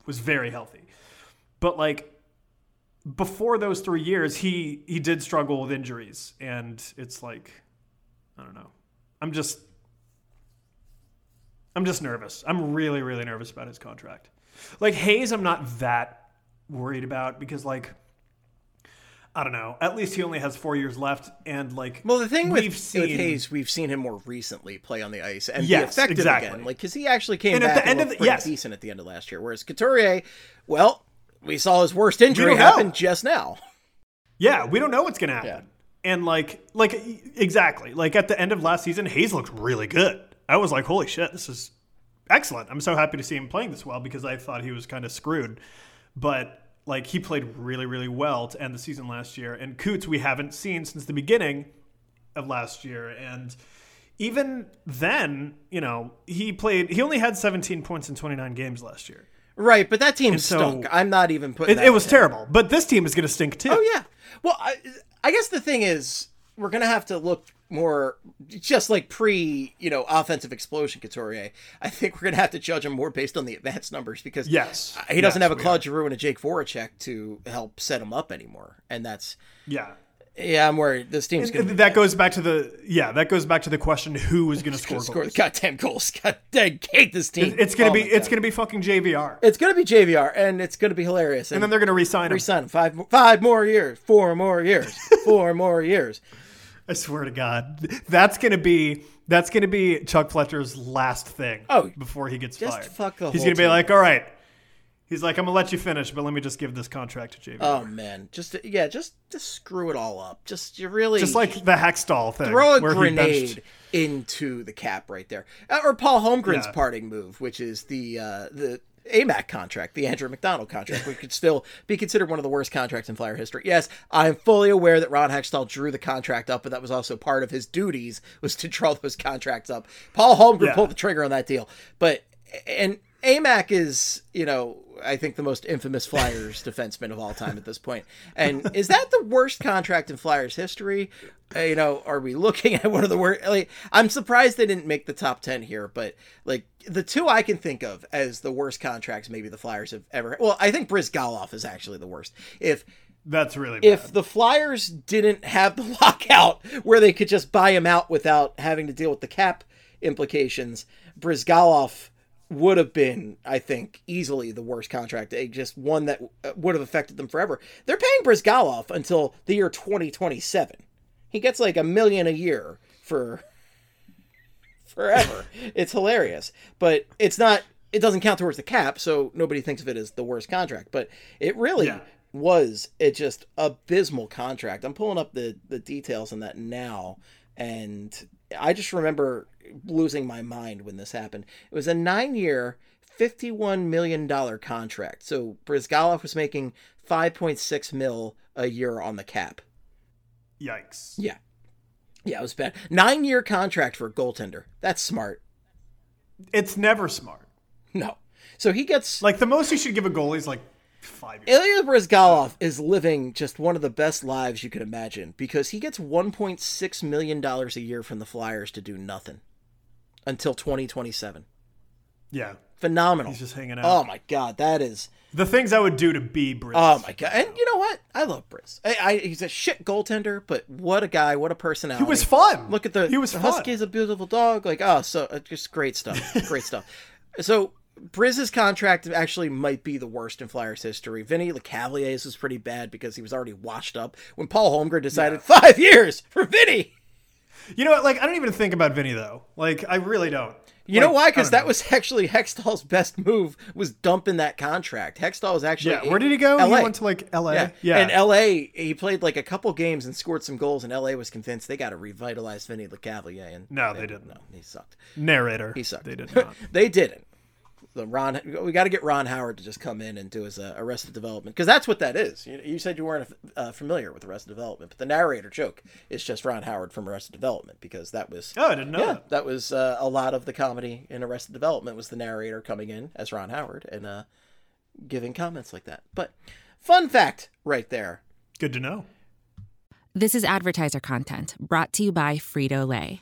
was very healthy. But like before those three years, he he did struggle with injuries, and it's like, I don't know. I'm just, I'm just nervous. I'm really really nervous about his contract. Like Hayes, I'm not that worried about because like, I don't know. At least he only has four years left, and like, Well, the thing with, we've with seen- Hayes, we've seen him more recently play on the ice and Yes, be effective exactly. again. Like, because he actually came And at back the and end of the- yes. decent at the end of last year. Whereas Couturier, well, we saw his worst injury don't know. happen just now. Yeah, we don't know what's gonna happen. Yeah. And like, like exactly, like at the end of last season, Hayes looked really good. I was like, holy shit, this is excellent. I'm so happy to see him playing this well because I thought he was kind of screwed. But like, he played really, really well to end the season last year. And Coots, we haven't seen since the beginning of last year. And even then, you know, he played. He only had 17 points in 29 games last year. Right, but that team so- stunk. I'm not even putting It, that it was terrible. But this team is going to stink too. Oh yeah. Well, I, I guess the thing is, we're gonna have to look more, just like pre, you know, offensive explosion Couturier. I think we're gonna have to judge him more based on the advanced numbers because Yes. he doesn't Yes, have a Claude Giroux and a Jake Voracek to help set him up anymore, and that's Yeah. Yeah, I'm worried this team's gonna And that goes back to the yeah that goes back to the question who is going to score score the goals. goddamn goals. *laughs* God dang, hate this team. It's going Oh to be it's going to be fucking JVR, it's gonna be JVR, and it's gonna be hilarious. and then they're going to resign him. resign him five five more years, four more years, *laughs* four more years. I swear to God, that's going to be that's going to be Chuck Fletcher's last thing. Oh, before he gets just fired, fuck the he's going to be team. like, all right. He's like, I'm gonna let you finish, but let me just give this contract to JVR. Oh man, just yeah, just just screw it all up. Just you really just like the Hextall thing. throw a where grenade into the cap right there, Uh, or Paul Holmgren's Yeah. parting move, which is the uh, the AMAC contract, the Andrew MacDonald contract, which could still be considered one of the worst contracts in Flyer history. Yes, I'm fully aware that Ron Hextall drew the contract up, but that was also part of his duties was to draw those contracts up. Paul Holmgren Yeah. pulled the trigger on that deal, but and AMAC is, you know, I think the most infamous Flyers *laughs* defenseman of all time at this point. And is that the worst contract in Flyers history? Uh, you know, are we looking *laughs* at one of the worst? Like, I'm surprised they didn't make the top 10 here, but like the two I can think of as the worst contracts maybe the Flyers have ever. Well, I think Bryzgalov is actually the worst. If That's really bad. if the Flyers didn't have the *laughs* lockout where they could just buy him out without having to deal with the cap implications, Bryzgalov would have been, I think, easily the worst contract. A- Just one that uh, would have affected them forever. They're paying Bryzgalov until the year 2027. He gets like a million a year for *laughs* forever. it's hilarious, but it's not. It doesn't count towards the cap, so nobody thinks of it as the worst contract. But it really Yeah. was a just abysmal contract. I'm pulling up the the details on that now, and I just remember losing my mind when this happened. It was a nine year. $51 million contract. So Bryzgalov was making 5.6 mil a year on the cap. Yikes. Yeah. Yeah, it was bad. Nine year contract for a goaltender. That's smart. It's never smart. No. So he gets Like the most you should give a goalie is like five years. Ilya Bryzgalov is living just one of the best lives you could imagine because he gets 1.6 million dollars a year from the Flyers to do nothing until 2027. Yeah. Phenomenal. He's just hanging out. Oh my god, that is The things I would do to be Bryz. Oh my god! And you know what? I love Bryz. I, I, he's a shit goaltender, but what a guy! What a personality! He was fun. Look at the He was the fun. Husky is a beautiful dog. Like oh, so uh, just great stuff. great stuff. *laughs* So Bryz's contract actually might be the worst in Flyers history. Vinny Lecavalier's was pretty bad because he was already washed up when Paul Holmgren decided five years for Vinny. You know what? Like, I don't even think about Vinny though. Like, I really don't. You know why? Because that know. was *laughs* actually Hextall's best move was dumping that contract. Hextall was actually Yeah. Where did he go? LA. He went to like L.A. Yeah. Yeah. And LA, he played like a couple games and scored some goals, and LA was convinced they got to revitalize Vinny LeCavalier. And No, they didn't. No, he sucked. Narrator. He sucked. They did *laughs* not. they didn't. The Ron, we got to get Ron Howard to just come in and do his uh, Arrested Development because that's what that is. You, you said you weren't uh, familiar with Arrested Development, but the narrator joke is just Ron Howard from Arrested Development because that was Oh, I didn't know yeah, that. that was uh, a lot of the comedy in Arrested Development was the narrator coming in as Ron Howard and uh, giving comments like that. But fun fact right there. Good to know. This is advertiser content brought to you by Frito Lay.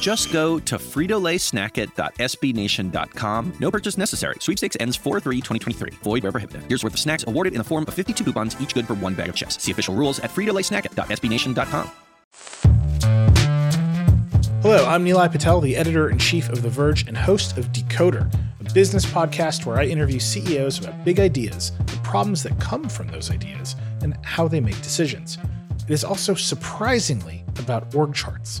Just go to fritolaysnackit.sbnation.com. No purchase necessary. Sweepstakes ends 4-3-2023. Void where prohibited. Here's worth of snacks awarded in the form of 52 coupons, each good for one bag of chips. See official rules at fritolaysnackit.sbnation.com. Hello, I'm Nilay Patel, the editor in chief of The Verge and host of Decoder, a business podcast where I interview CEOs about big ideas, the problems that come from those ideas, and how they make decisions. It is also surprisingly about org charts.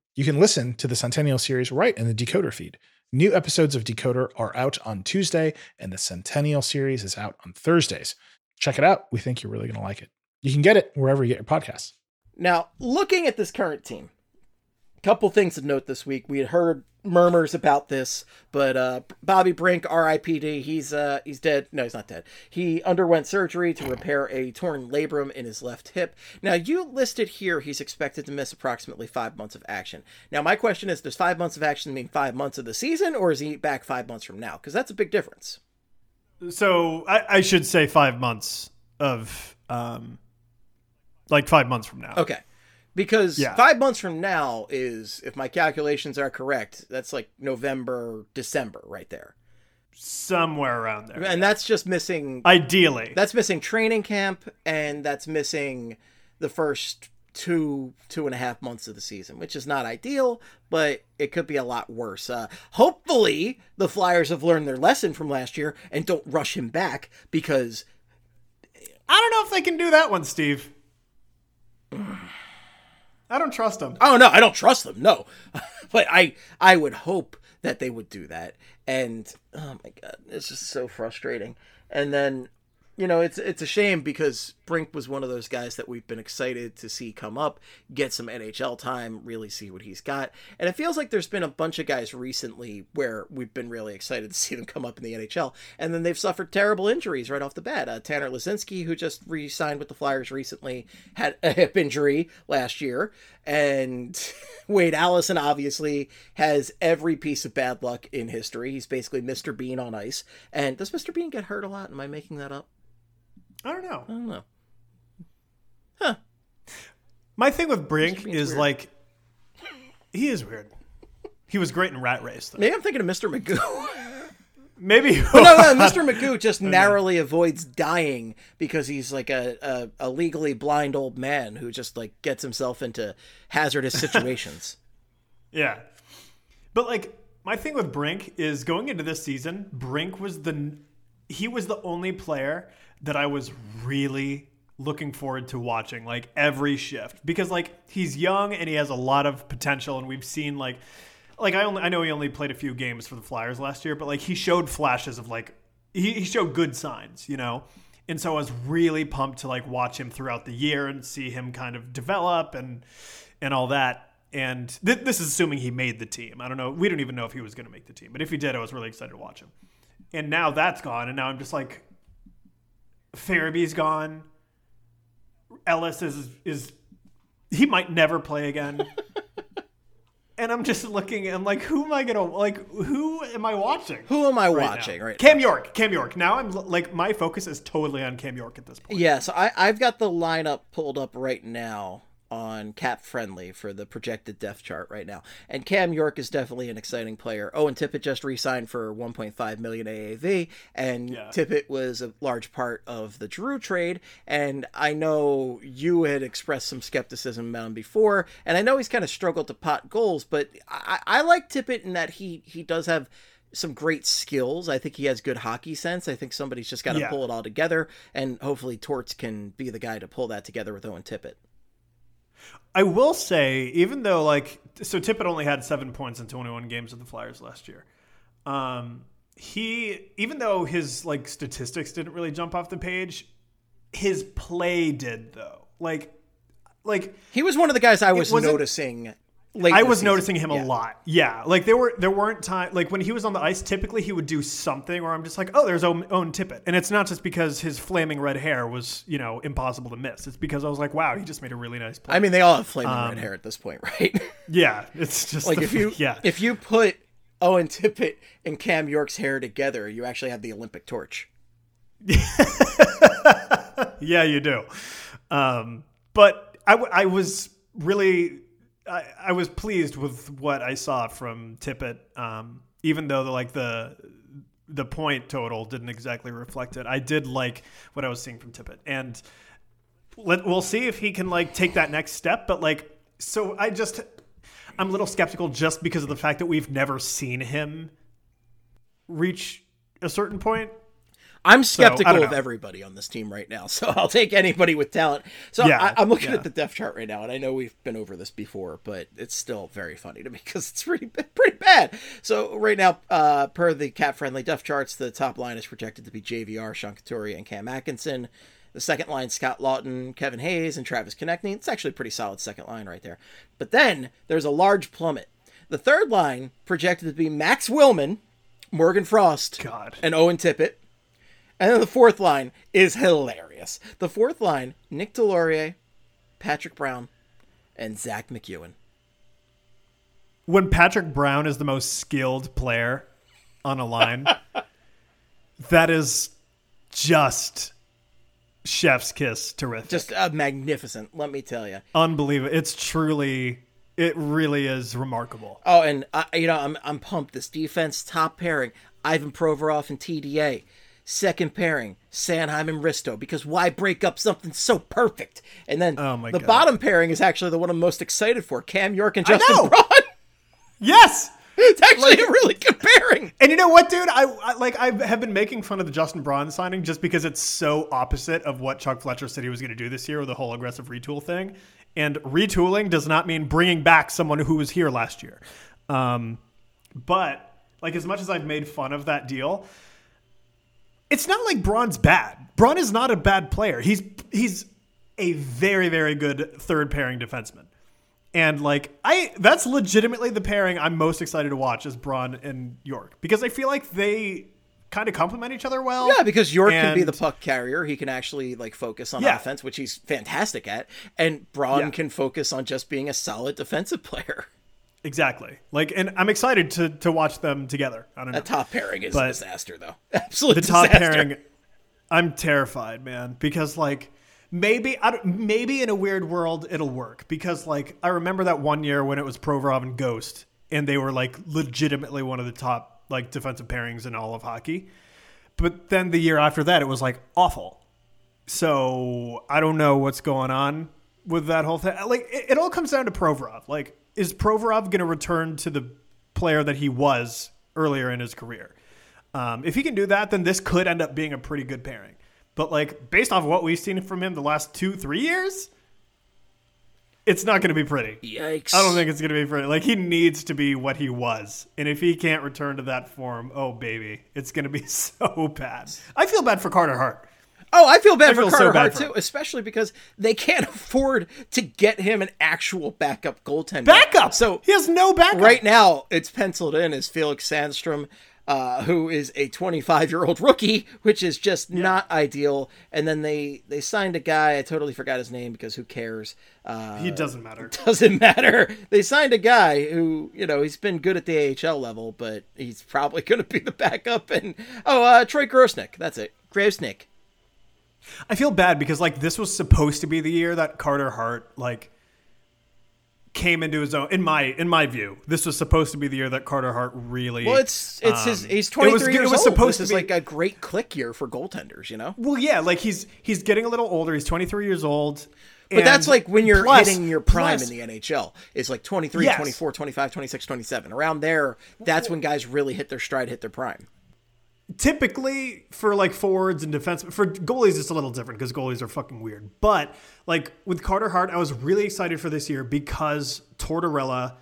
You can listen to the Centennial series right in the Decoder feed. New episodes of Decoder are out on Tuesday, and the Centennial series is out on Thursdays. Check it out. We think you're really going to like it. You can get it wherever you get your podcasts. Now, looking at this current team, couple things to note this week. We had heard murmurs about this, but uh, Bobby Brink, R.I.P.D. He's uh, he's dead. No, he's not dead. He underwent surgery to repair a torn labrum in his left hip. Now, you listed here he's expected to miss approximately five months of action. Now, my question is, does five months of action mean five months of the season, or is he back five months from now? Because that's a big difference. So I, I should say five months of, um, like five months from now. Okay. Because Yeah. five months from now is, if my calculations are correct, that's like November, December right there. Somewhere around there. And that's just missing Ideally. that's missing training camp and that's missing the first two two and a half months of the season which is not ideal but it could be a lot worse uh, hopefully the flyers have learned their lesson from last year and don't rush him back because I don't know if they can do that one, Steve. *sighs* *sighs* I don't trust them. oh no i don't trust them no. *laughs* But i i would hope that they would do that. And oh my god it's just so frustrating. And then you know it's it's a shame because Brink was one of those guys that we've been excited to see come up, get some NHL time, really see what he's got. And it feels like there's been a bunch of guys recently where we've been really excited to *laughs* see them come up in the NHL, and then they've suffered terrible injuries right off the bat. Uh, Tanner Laczynski, who just re-signed with the Flyers recently, had a hip injury last year, and *laughs* Wade Allison obviously has every piece of bad luck in history. He's basically Mr. Bean on ice. And does Mr. Bean get hurt a lot? Am I making that up? I don't know. I don't know. Huh. My thing with Brink is weird. like, he is weird. He was great in Rat Race, though. Maybe I'm thinking of Mr. Magoo. *laughs* Maybe. No, no, Mr. Magoo just *laughs* narrowly avoids dying because he's like a, a, a legally blind old man who just like gets himself into hazardous *laughs* situations. Yeah. But like my thing with Brink is going into this season, Brink was the he was the only player that I was really looking forward to watching like every shift because like he's young and he has a lot of potential and we've seen like like I only I know he only played a few games for the Flyers last year, but like he showed flashes of like he, he showed good signs, you know. And so I was really pumped to like watch him throughout the year and see him kind of develop and and all that. And th- this is assuming he made the team. I don't know. We don't even know if he was going to make the team, but if he did, I was really excited to watch him. And now that's gone, and now I'm just like, Farabee's gone. Ellis is is he might never play again. *laughs* and I'm just looking. I'm like, who am I gonna like? Who am I watching? Who am I right watching now? right Cam York. Cam York. Now I'm like, my focus is totally on Cam York at this point. Yeah, so I, I've got the lineup pulled up right now on Cap Friendly for the projected depth chart right now. And Cam York is definitely an exciting player. Owen Tippett just re-signed for 1.5 million AAV, and Yeah. Tippett was a large part of the Drew trade. And I know you had expressed some skepticism about him before, and I know he's kind of struggled to pot goals, but I, I like Tippett in that he he does have some great skills. I think he has good hockey sense. I think somebody's just got to Yeah. pull it all together, and hopefully Torts can be the guy to pull that together with Owen Tippett. I will say, even though like so Tippett only had seven points in 21 games with the Flyers last year. Um, he even though his like statistics didn't really jump off the page, his play did though. Like, like He was one of the guys I was noticing. Late I was season. noticing him Yeah. a lot. Yeah, like there were there weren't time like when he was on the ice. Typically, he would do something where I'm just like, oh, there's Owen, Owen Tippett, and it's not just because his flaming red hair was you know impossible to miss. It's because I was like, wow, he just made a really nice play. I mean, they all have flaming Um, red hair at this point, *laughs* right? yeah, it's just like the- if you *laughs* yeah if you put Owen Tippett and Cam York's hair together, you actually have the Olympic torch. *laughs* yeah, you do. Um, but I, w- I was really, I, I was pleased with what I saw from Tippett. Um, even though the, like the the point total didn't exactly reflect it, I did like what I was seeing from Tippett, and let, we'll see if he can like take that next step. But like, so I just, I'm a little skeptical just because of the fact that we've never seen him reach a certain point. I'm skeptical don't of everybody on this team right now, *laughs* so I'll take anybody with talent. So Yeah, I, I'm looking yeah. at the depth chart right now, and I know we've been over this before, but it's still very funny to me *laughs* because it's pretty pretty bad. So right now, uh, per the Cap Friendly depth charts, the top line is projected to be JVR, Sean Couturier, and Cam Atkinson. The second line, Scott Laughton, Kevin Hayes, and Travis Konecny. It's actually a pretty solid second line right there. But then there's a large plummet. The third line projected to be Max Willman, Morgan Frost, God. and Owen Tippett. And then the fourth line is hilarious. The fourth line, Nick Deslauriers, Patrick Brown, and Zack MacEwen. when Patrick Brown is the most skilled player on a line, *laughs* that is just chef's kiss terrific. Just uh, magnificent, let me tell you. unbelievable. It's truly, it really is remarkable. Oh, and uh, you know, I'm I'm pumped. This defense top pairing, Ivan Provorov and TDA. Second pairing, Sanheim and Risto. Because why break up something so perfect? And then Oh my the God. bottom pairing is actually the one I'm most excited for: Cam York and Justin. Braun. *laughs* Yes. it's actually a really good pairing. And you know what, dude? I, I like I have been making fun of the Justin Braun signing just because it's so opposite of what Chuck Fletcher said he was going to do this year with the whole aggressive retool thing. And retooling does not mean bringing back someone who was here last year. Um, but like as much as I've made fun of that deal, it's not like Braun's bad. Braun is not a bad player. He's he's a very very good third pairing defenseman. And like I that's legitimately the pairing I'm most excited to watch is Braun and York because I feel like they kind of complement each other well. Yeah, because York can be the puck carrier. He can actually like focus on Yeah. offense, which he's fantastic at, and Braun Yeah. can focus on just being a solid *laughs* defensive player. Exactly. Like and I'm excited to to watch them together. I don't know. That top pairing is But- a disaster, though. *laughs* Absolute the top pairing i'm terrified man because like maybe I don't, maybe in a weird world it'll work because like i remember that one year when it was provorov and ghost and they were like legitimately one of the top like defensive pairings in all of hockey but then the year after that it was like awful so i don't know what's going on with that whole thing like it, it all comes down to provorov like is provorov going to return to the player that he was earlier in his career Um, if he can do that, then this could end up being a pretty good pairing. But like based off what we've seen from him the last two, three years, it's not going to be pretty. Yikes! I don't think it's going to be pretty. Like he needs to be what he was, and if he can't return to that form, oh baby, it's going to be *laughs* so bad. I feel bad for Carter Hart. Oh, I feel bad I for feel so Carter bad Hart too, especially because they can't *laughs* afford to get him an actual backup goaltender. Backup. So he has no backup right now, it's penciled in as Felix Sandstrom, uh, who is a 25 year old rookie, which is just not ideal. And then they they signed a guy. I totally forgot his name because who cares? Uh, He doesn't matter. *laughs* doesn't matter. They signed a guy who, you know, he's been good at the AHL level, but he's probably *laughs* going to be the backup. And oh, uh, Troy Grosenick. That's it. Grosenick. I feel bad because like this was supposed to be the year that Carter Hart like came into his own. In my in my view, this was supposed to be the year that Carter Hart really. Well, it's it's his. um, He's it 23 was- years it was old. supposed this to be- like a great click year for goaltenders. You know. Well, yeah, like he's he's getting a little older. He's 23 years old. But that's like when you're plus- hitting your prime plus- in the NHL. It's like 23, Yes. 24, 25, 26, 27. Around there, that's when guys really hit their stride, hit their prime. Typically for like forwards and defense for goalies it's a little different because goalies are fucking weird. But like with carter hart i was really excited for this year because tortorella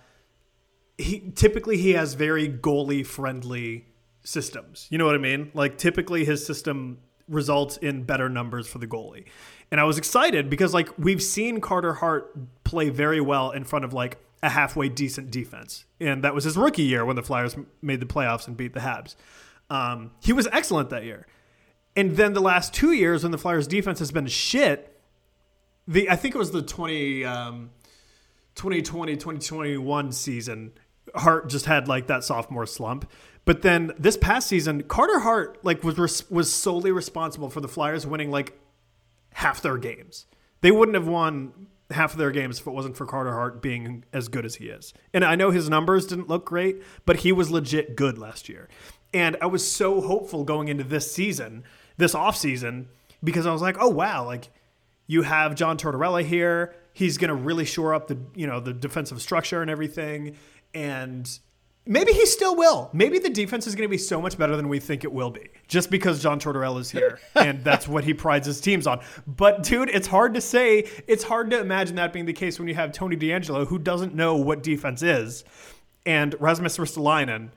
he typically he has very goalie friendly systems. You know what i mean? Like typically his system results in better numbers for the goalie. And i was excited because like we've seen carter hart play very well in front of like a halfway decent defense. And that was his rookie year when the flyers made the playoffs and beat the habs um, he was excellent that year. And then the last two years, when the Flyers defense has been shit, the I think it was the 20, um, 2020, 2021 season, Hart just had like that sophomore slump. But then this past season, Carter Hart like was res- was solely responsible for the Flyers winning like half their games. They wouldn't have won half of their games if it wasn't for Carter Hart being as good as he is. And I know his numbers didn't look great, but he was legit good last year. And I was so hopeful going into this season, this offseason, because I was like, oh wow, like you have John Tortorella here. He's going to really shore up the, you know, the defensive structure and everything. And maybe he still will. Maybe the defense is going to be so much better than we think it will be just because John Tortorella is here. *laughs* and that's what he prides his teams on. But dude, it's hard to say. It's hard to imagine that being the case when you have Tony DeAngelo who doesn't know what defense is and Rasmus Ristolainen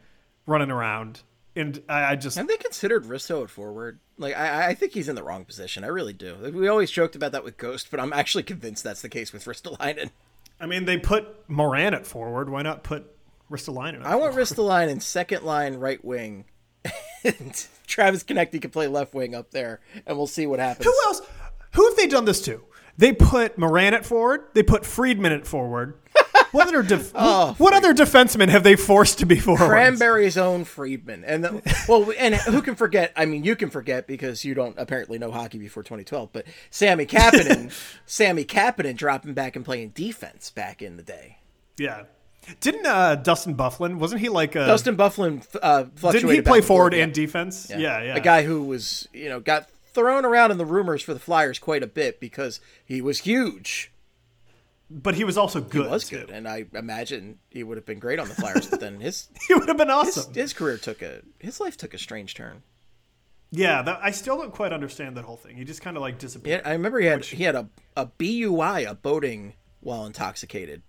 running around. And I, I just Have they considered Risto at forward? Like, I, I think he's in the wrong position. I really do. Like, we always joked about that with Ghost, but I'm actually convinced that's the case with Ristolainen. I mean, they put Morin at forward. Why not put Ristolainen at I want? Ristolainen second line right wing. *laughs* and Travis Konecny can play left wing up there, and we'll see what happens. Who else? Who have they done this to? They put Morin at forward. They put Friedman at forward. What other def- *laughs* Oh, what other defensemen have they forced to be forward? Cranberry's own Friedman, and the, well, and who can forget? I mean, you can forget because you don't apparently know hockey before 2012. But Sami Kapanen, *laughs* Sami Kapanen dropping back and playing defense back in the day. yeah. Didn't uh, Dustin Byfuglien? Wasn't he like a? Dustin Byfuglien uh, didn't he play forward yeah. and defense? Yeah, yeah. A guy who was, you know, got thrown around in the rumors for the Flyers quite a bit because he was huge. But he was also good. He was too. good, and I imagine he would have been great on the Flyers. but then his *laughs* He would have been awesome. his career took a his life took a strange turn. yeah, that, I still don't quite understand that whole thing. He just kind of like Yeah, disappeared. I remember he had he had a a BUI, a boating while intoxicated,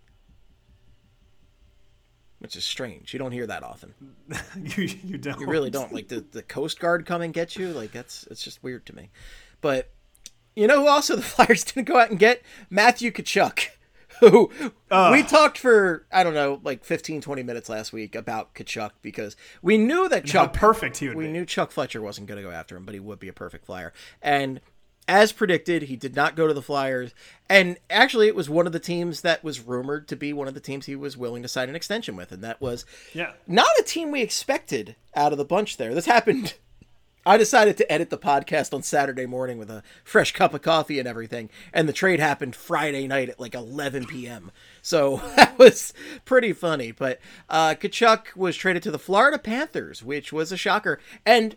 which is strange. You don't hear that often. *laughs* you, you don't. You really don't. Like the the Coast Guard come and get you. Like that's it's just weird to me. But you know who also the *laughs* Flyers didn't go out and get Matthew Tkachuk. Who we talked for I don't know like 15 20 minutes last week about Tkachuk because we knew that Chuck perfect he would we be. knew Chuck Fletcher wasn't going to go after him, but he would be a perfect flyer. And as predicted, he did not go to the Flyers. And actually, it was one of the teams that was rumored to be one of the teams he was willing to sign an extension with. And that was Yeah. not a team we expected out of the bunch there. This happened. I decided to edit the podcast on Saturday morning with a fresh cup of coffee and everything, and the trade happened Friday night at like 11 p.m. So *laughs* that was pretty funny. But uh, Tkachuk was traded to the Florida Panthers, which was a shocker, and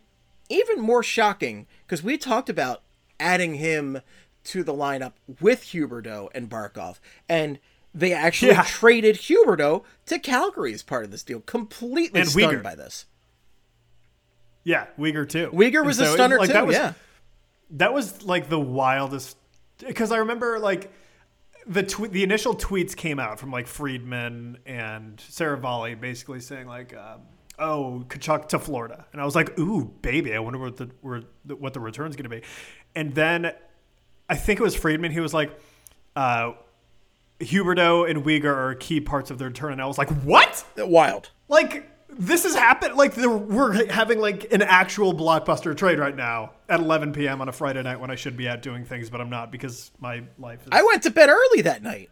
even more shocking because we talked about adding him to the lineup with Huberdeau and Barkov, and they actually Yeah. traded Huberdeau to Calgary as part of this deal. Completely And stunned Weegar. by this. Yeah, Weegar too. Weegar And was a so it- stunner like, too. That was, yeah. that was like the wildest because I remember like the tw- the initial tweets came out from like Friedman and Seravalli basically saying like, um, "Oh, Tkachuk to Florida," and I was like, "Ooh, baby, I wonder what the where, the- what the return's going to be." And then I think it was Friedman. He was like, uh, "Huberdeau and Weegar are key parts of their turn. and I was like, "What?" Wild. like this has happened like the, we're having like an actual blockbuster trade right now at 11 p.m on a friday night when i should be out doing things but i'm not because my life is I went to bed early that night.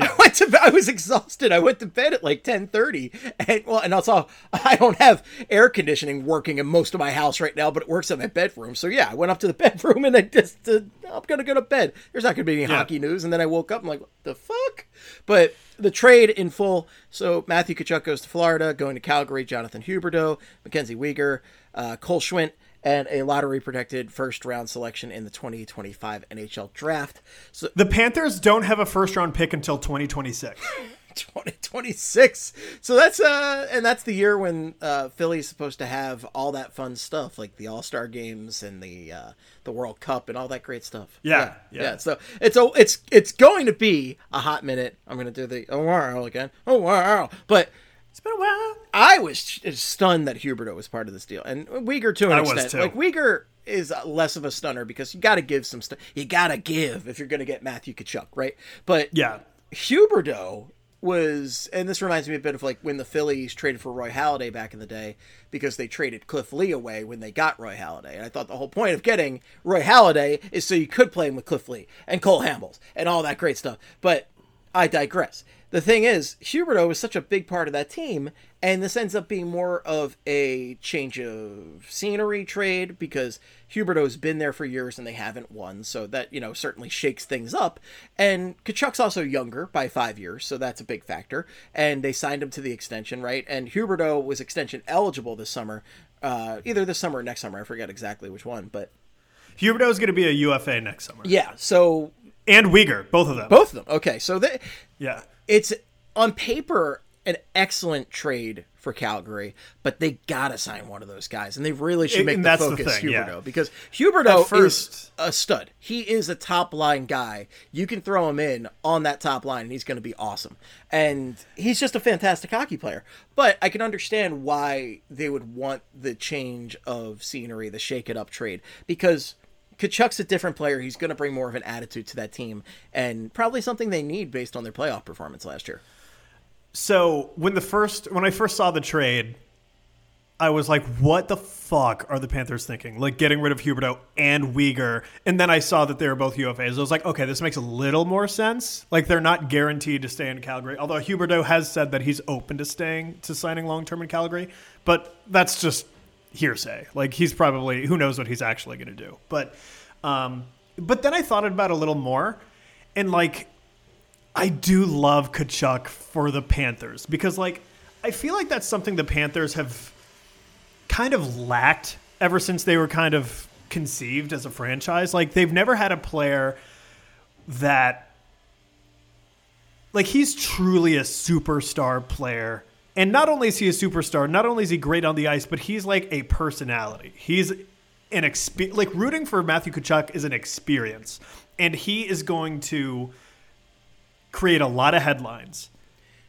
I went to bed, I was exhausted. I went to bed at like 10:30 and well and also I don't have air conditioning working in most of my house right now, but it works in my bedroom. So yeah, I went up to the *laughs* bedroom and I just uh, I'm going to go to bed. There's not going to be any Yeah. hockey news and then I woke up I'm like what the fuck? But the trade in full. So Matthew Tkachuk goes to Florida, going to Calgary, Jonathan Huberdeau, Mackenzie Weegar, uh, Cole Schwindt and a lottery protected first round selection in the 2025 NHL draft. So the panthers don't have a first round pick until 2026 *laughs* 2026. So that's uh and that's the year when uh Philly's supposed to have all that fun stuff like the All-Star games and the uh the World Cup and all that great stuff. Yeah, yeah. So it's a it's it's going to be a hot minute. I'm going to do the oh wow again. Oh wow. But it's been a while I was stunned that Huberdeau was part of this deal, and Weegar to an I was extent. too. Like Weegar is less of a stunner because you got to give some stuff. You got to give if you're going to get Matthew Tkachuk, right? But yeah Huberdeau was, and this reminds me a bit of like when the Phillies traded for Roy Halladay back in the day because they traded Cliff Lee away when they got Roy Halladay. And I thought the whole point of getting Roy Halladay is so you could play him with Cliff Lee and Cole Hamels and all that great stuff. But I digress. The thing is, Huberdeau was such a big part of that team, and this ends up being more of a change of scenery trade because Huberdeau's been there for years and they haven't won, so that, you know, certainly shakes things up. And Tkachuk's also younger by five years, so that's a big factor. And they signed him to the extension, right? And Huberdeau was extension eligible this summer, uh, either this summer or next summer. I forget exactly which one, but huberdeau is going to be a ufa next summer yeah, so and Weegar, both of them both of them. Okay, so they, yeah it's on paper an excellent trade for Calgary, but they gotta sign one of those guys, and they really should make the that's the focus thing, Huberdeau yeah. because Huberdeau At first- is a stud. He is a top line guy. You can throw him in on that top line, and he's going to be awesome. And he's just a fantastic hockey player. But I can understand why they would want the change of scenery, the shake it up trade, because. Tkachuk's a different player. He's going to bring more of an attitude to that team, and probably something they need based on their playoff performance last year. So when the first when I first saw the trade, I was like, "What the fuck are the Panthers thinking? Like getting rid of Huberdeau and Weegar?" And then I saw that they were both UFAs. I was like, "Okay, this makes a little more sense. Like they're not guaranteed to stay in Calgary. Although Huberdeau has said that he's open to staying to signing long term in Calgary, but that's just hearsay. Like he's probably who knows what he's actually going to do. But um, but then I thought about it a little more, and like I do love Tkachuk for the Panthers because, like, I feel like that's something the Panthers have kind of lacked ever since they were kind of conceived as a franchise. Like, they've never had a player that, like, he's truly a superstar player. And not only is he a superstar, not only is he great on the ice, but he's like a personality. He's an experience. Like, rooting for Matthew Tkachuk is an experience. And he is going to create a lot of headlines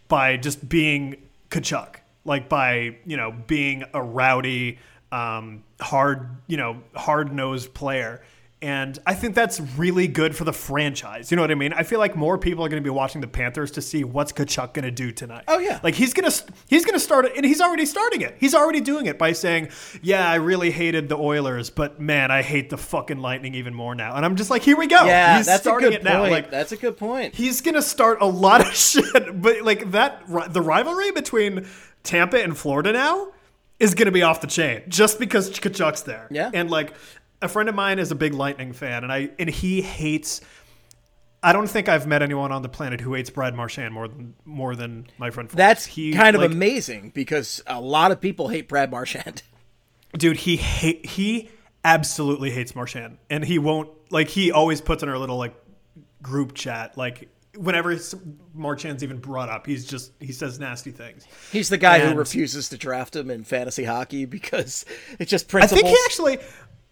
by just being Tkachuk, like by you know being a rowdy, um, hard you know hard nosed player. And I think that's really good for the franchise. You know what I mean? I feel like more people are going to be watching the Panthers to see what's Tkachuk going to do tonight. Oh, yeah. like he's gonna he's gonna start it, and he's already starting it. He's already doing it by saying, "Yeah, I really hated the Oilers, but man, I hate the fucking Lightning even more now." And I'm just like, "Here we go." Yeah, he's that's a starting good it now. point. Like that's a good point. he's gonna start a lot of *laughs* shit. But like that, the rivalry between Tampa and Florida now is gonna be off the chain just because Tkachuk's there. Yeah. and like a friend of mine is a big Lightning fan, and I and he hates. I don't think I've met anyone on the planet who hates Brad Marchand more than more than my friend. Forbes. That's he kind of like, amazing because a lot of people hate Brad Marchand. *laughs* dude. He hate he absolutely hates Marchand, and he won't like he always puts in our little like group chat like whenever Marchand's even brought up, he's just he says nasty things. He's the guy And- who refuses to draft him in fantasy hockey because *laughs* it's just principles. I think he actually.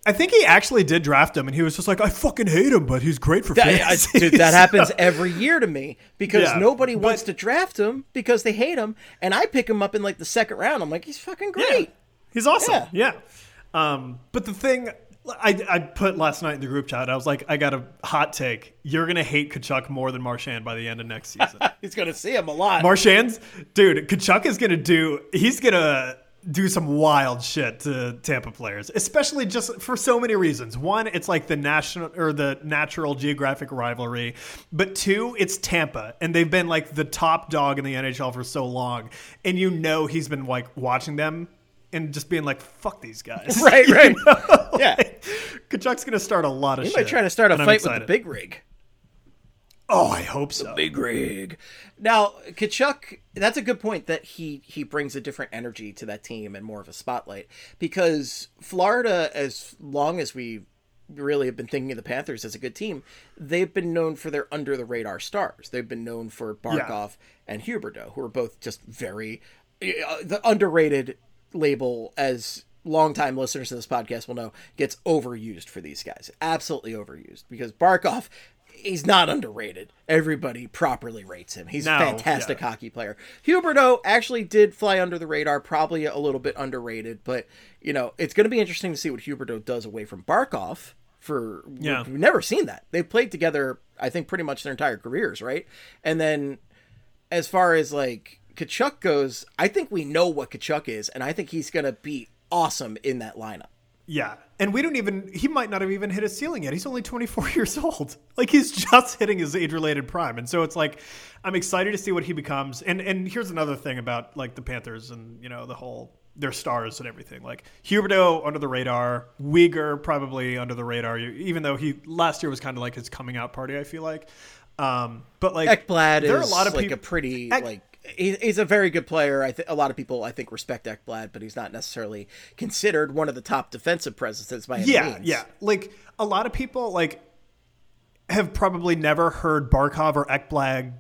I think he actually did draft him, and he was just like, "I fucking hate him, but he's great for That, I- fantasy." dude, that *laughs* happens every year to me because Yeah, nobody wants to draft him because they hate him, and I pick him up in like the second round. I'm like, he's fucking great. He's awesome. Yeah. Yeah. Um, but the thing I, I put last night in the group chat, I was like, I got a hot take. You're gonna hate Tkachuk more than Marchand by the end of next season. *laughs* He's gonna see him a lot. Marchand's dude, Tkachuk is gonna do he's gonna do some wild shit to Tampa players, especially just for so many reasons. One, it's like the national or the natural geographic rivalry, but two, it's Tampa, and they've been like the top dog in the NHL for so long, and you know he's been like watching them and just being like, "Fuck these guys." *laughs* right, *laughs* right. know? Yeah. Tkachuk's gonna start a lot of He shit. might try to start a fight with the big rig. Oh, I hope so. Big rig. Now, Tkachuk, that's a good point that he he brings a different energy to that team and more of a spotlight because Florida, as long as we really have been thinking of the Panthers as a good team, they've been known for their under the radar stars. They've been known for Barkov and Huberdeau, who are both just very uh, the underrated label as longtime listeners to this podcast will know gets overused for these guys. Absolutely overused because Barkov he's not underrated. Everybody properly rates him. He's No, a fantastic yeah. hockey player. Huberdeau actually did fly under the radar, probably a little bit underrated, but you know, it's going to be interesting to see what Huberdeau does away from Barkov. For Yeah. we've never seen that. They've played together, I think, pretty much their entire careers, right? And then as far as like Tkachuk goes, I think we know what Tkachuk is, and I think he's going to be awesome in that lineup. Yeah. And we don't even, he might not have even hit his ceiling yet. He's only 24 *laughs* years old. Like he's just hitting his age related prime. And so it's like, I'm excited to see what he becomes. And, and here's another thing about like the Panthers and, you know, the whole, their stars and everything. Like Huberdeau under the radar, Weegar probably under the radar, even though he last year was kind of like his coming out party, I feel like. Um, but like, Ekblad there are a lot of like people, a pretty Ek- like he, he's a very good player. I think a lot of people I think respect Ekblad, but he's not necessarily considered one of the top defensive presences by any yeah, means. yeah. Like a lot of people like have probably never heard Barkov or Ekblad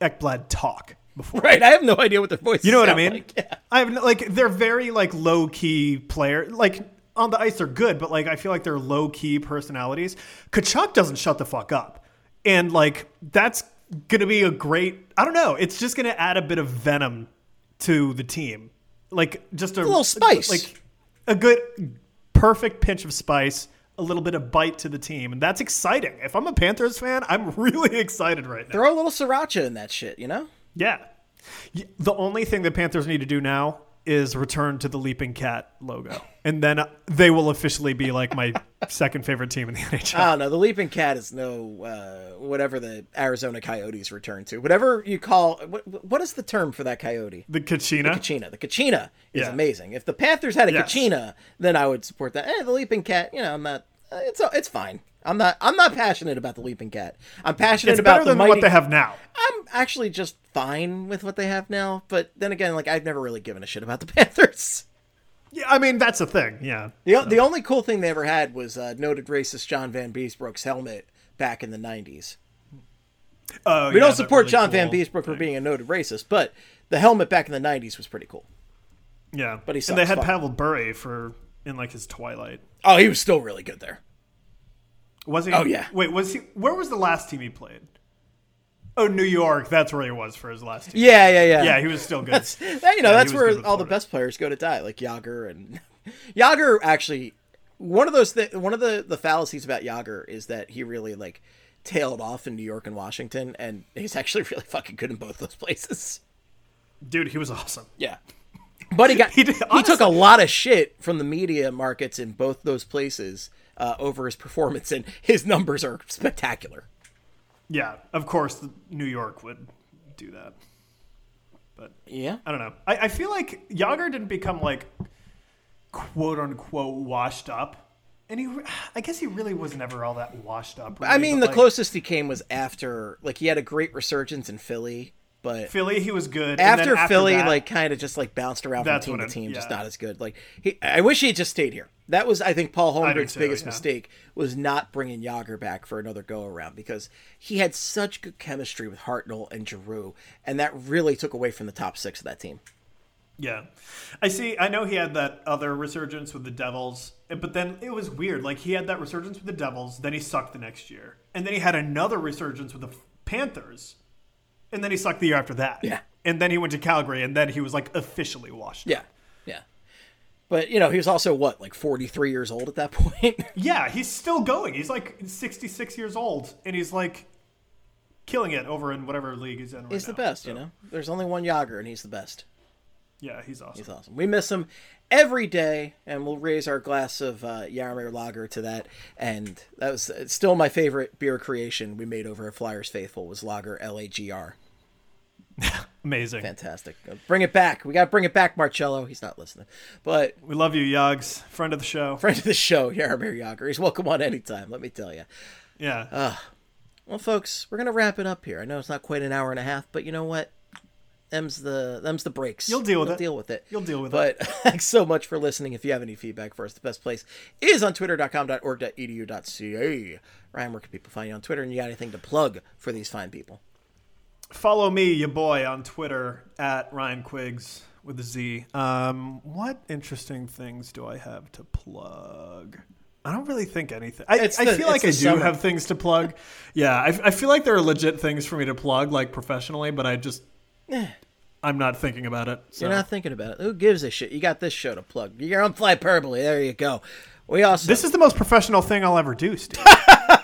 Ekblad talk before. Right. I have no idea what their voices. You know what I mean? Like. Yeah. I have no- like they're very like low key player. Like on the ice they're good, but like I feel like they're low key personalities. Tkachuk doesn't shut the fuck up, and like that's gonna be a great. I don't know. It's just gonna add a bit of venom to the team, like just a, little spice. like a good, perfect pinch of spice. A little bit of bite to the team, and that's exciting. If I'm a Panthers fan, I'm *laughs* really excited right now. Throw a little sriracha in that shit, you know? Yeah. The only thing the Panthers need to do now is return to the leaping cat logo, and then they will officially be like my *laughs* second favorite team in the NHL. I don't. The Leaping Cat is no uh, whatever the Arizona Coyotes return to. Whatever you call what, what is the term for that coyote? the Kachina. Kachina. The Kachina is Yeah. amazing. If the Panthers had a Yes. Kachina, then I would support that. Eh, the Leaping Cat, you know, I'm not. uh, It's it's fine. I'm not. I'm not passionate about the Leaping Cat. I'm passionate it's about better the than mighty. what they have now. I'm actually just fine with what they have now. But then again, like I've never really given a shit about the *laughs* Panthers. Yeah, I mean that's a thing. Yeah, The, the only cool thing they ever had was uh, noted racist John Vanbiesbrouck's helmet back in the 90s. Oh, We yeah, don't support really John Van cool Beesbrook for being a noted racist, but the helmet back in the 90s was pretty cool. Yeah, but he and they had Pavel Bure for in like his twilight. Oh, he was still really good there. Was he? Oh, yeah. Wait, was he? Where was the last team he played? Oh, New York. That's where he was for his last team. Yeah, yeah, yeah. Yeah, he was still good. That's *laughs* that, you know Yeah, that's where all the best players go to die, like Jagr and *laughs* Jagr. Actually, one of those th- one of the the fallacies about Jagr is that he really like tailed off in New York and Washington, and he's actually *laughs* really fucking good in both those places. Dude, he was awesome. Yeah. But he got he, did- took a lot of shit from the media markets in both those places uh, over his performance, and his numbers are spectacular. Yeah, of course, New York would do that. But Yeah. I don't know. I, I feel like Jagr didn't become like quote unquote washed up, and he. I guess he really was never all that washed up. I mean, the like- closest he came was after, like, he had a great resurgence in Philly, but Philly, he was good. then after, Philly, that- like kind of just like bounced around from team to team, just not as good. Like he, I wish he had just stayed here. That was, I think, Paul Holmgren's too, biggest yeah. mistake was not bringing Jagr back for another go around because he had such good chemistry with Hartnell and Giroux, and that really took away from the top six of that team. Yeah. I see. I know he had that other resurgence with the Devils, but then it was weird. Like, he had that resurgence with the Devils, then he sucked the next year. And then he had another resurgence with the Panthers, and then he sucked the year after that. Yeah. And then he went to Calgary, and then he was, like, officially washed. Yeah, yeah. But you know, he was also what, like forty three years old at that *laughs* point. Yeah, he's still going. He's, like, 66 years old, and he's, like, killing it over in whatever league he's in right he's the now. best, So, you know. There's only one Jagr, and he's the best. Yeah, he's awesome. He's awesome. We miss him every day, and we'll raise our glass of uh, Yarmir Lager to that. And that was still my favorite beer creation we made over at Flyers Faithful was Lager L A G R. *laughs* Amazing. Fantastic. Bring it back. We got to bring it back, Marcello. He's not listening, but We love you, Yogs. Friend of the show. friend of the show, Jaromir Jagr. He's welcome on anytime. Let me tell you. Yeah. Uh, Well, folks, we're gonna wrap it up here. I know it's not quite an hour and a half, but you know what? Them's the them's the breaks. You'll deal with We'll it. Deal with it. You'll deal with it. but *laughs* thanks so much for listening. If you have any feedback for us, the best place is on twitter.com.org.edu.ca. Ryan, where can people find you on Twitter? And you got anything to plug for these fine people? Follow me, your boy, on Twitter at Ryan Quigz with a Z. Um, what interesting things do I have to plug? I don't really think anything. I, It's I feel like I do summer. have things to plug. yeah, I, I feel like there are legit things for me to plug, like professionally, but I just Eh. I'm not thinking about it. So. You're not thinking about it. Who gives a shit? You got this show to plug. You're on Flyperbole. There you go. We also this is the most professional thing I'll ever do, Steve.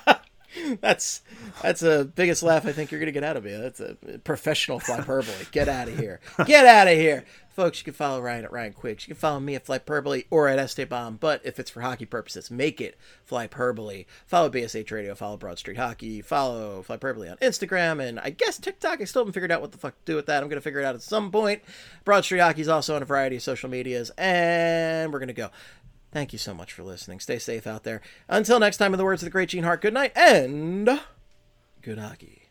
*laughs* that's that's the biggest laugh I think you're gonna get out of me. That's a professional Flyperbole. Get out of here. Get out of here. Folks, you can follow Ryan at Ryan Quigz. You can follow me at Flyperbole or at Esteban, but if it's for hockey purposes, make it Flyperbole. Follow BSH Radio, follow Broad Street Hockey, follow Flyperbole on Instagram, and I guess TikTok. I still haven't figured out what the fuck to do with that. I'm gonna figure it out at some point. Broad Street Hockey is also on a variety of social medias, and we're gonna go. Thank you so much for listening. Stay safe out there. Until next time, in the words of the great Gene Hart, good night and good hockey.